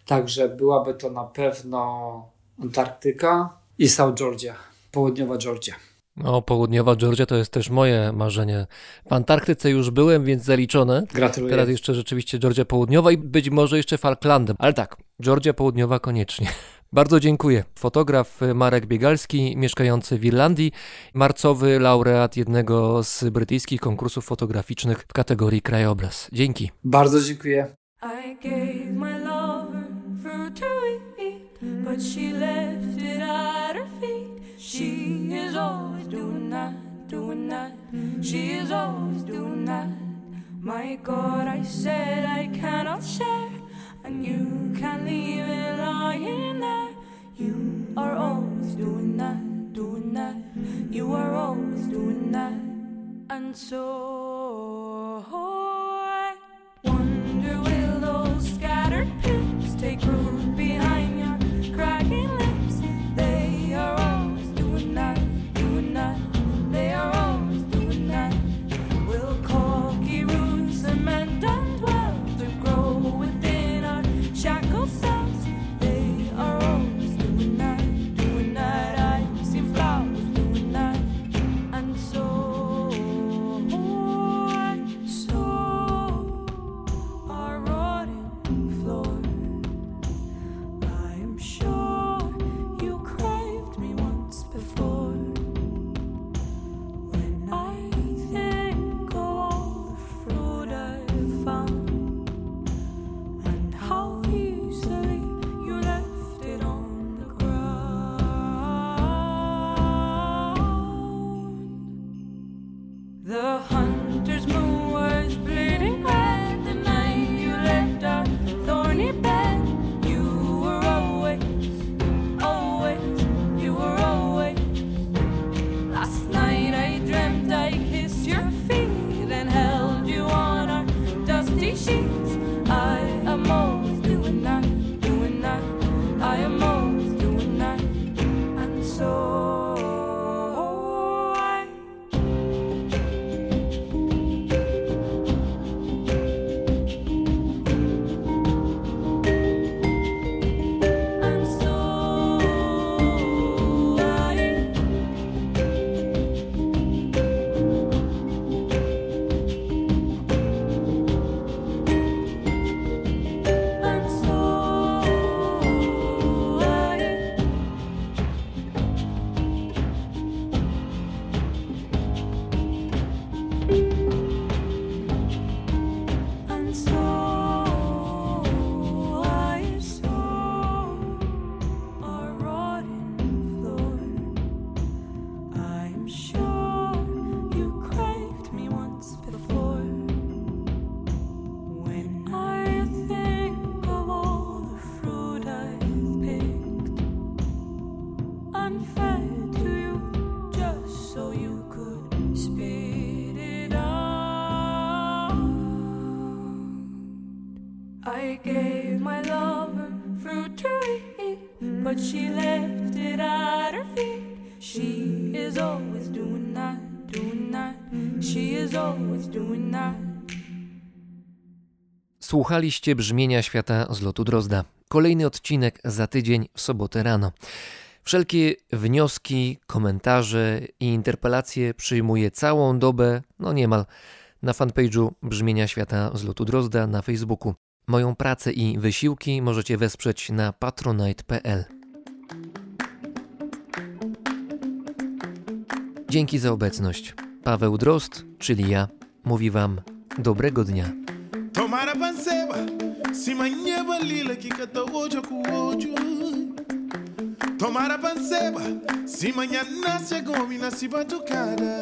także byłaby to na pewno Antarktyka i South Georgia, południowa Georgia. O, południowa Georgia to jest też moje marzenie. W Antarktyce już byłem, więc zaliczone. Gratuluję. Teraz jeszcze rzeczywiście Georgia Południowa i być może jeszcze Falklandem. Ale tak, Georgia Południowa koniecznie. Bardzo dziękuję. Fotograf Marek Biegalski, mieszkający w Irlandii, marcowy laureat jednego z brytyjskich konkursów fotograficznych w kategorii krajobraz. Dzięki. Bardzo dziękuję. I gave my lover fruit to eat, but she left it at her feet. She is always doing that, doing that. She is always doing that. My God, I said I cannot share, and you can't leave it lying there. You are always doing that, doing that. You are always doing that, and so. I Wonder will those scattered pips take root behind I gave my lover fruit to eat, but she left it at her feet. She is always doing that, doing that. She is always doing that. Słuchaliście brzmienia świata z lotu Drozda. Kolejny odcinek za tydzień w sobotę rano. Wszelkie wnioski, komentarze i interpelacje przyjmuję całą dobę, no niemal, na fanpage'u Brzmienia Świata z lotu Drozda na Facebooku. Moją pracę i wysiłki możecie wesprzeć na patronite.pl. Dzięki za obecność. Paweł Drozd, czyli ja, mówi Wam dobrego dnia. Tomara panseba, si manyeba lila kikata ojo ku ojo. Tomara panseba, si manyana se gomi na si batucada.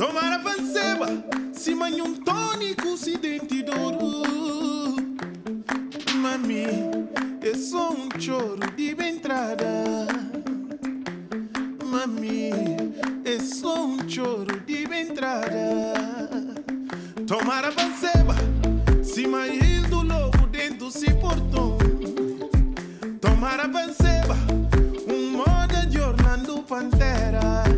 Tomara panseba, si manyun toni ku si denti douro. Mami, é só um choro de entrada. Mami, é só um choro de entrada. Tomara panceba, se mais do lobo dentro se portou. Tomara panceba, um moda de Orlando Pantera.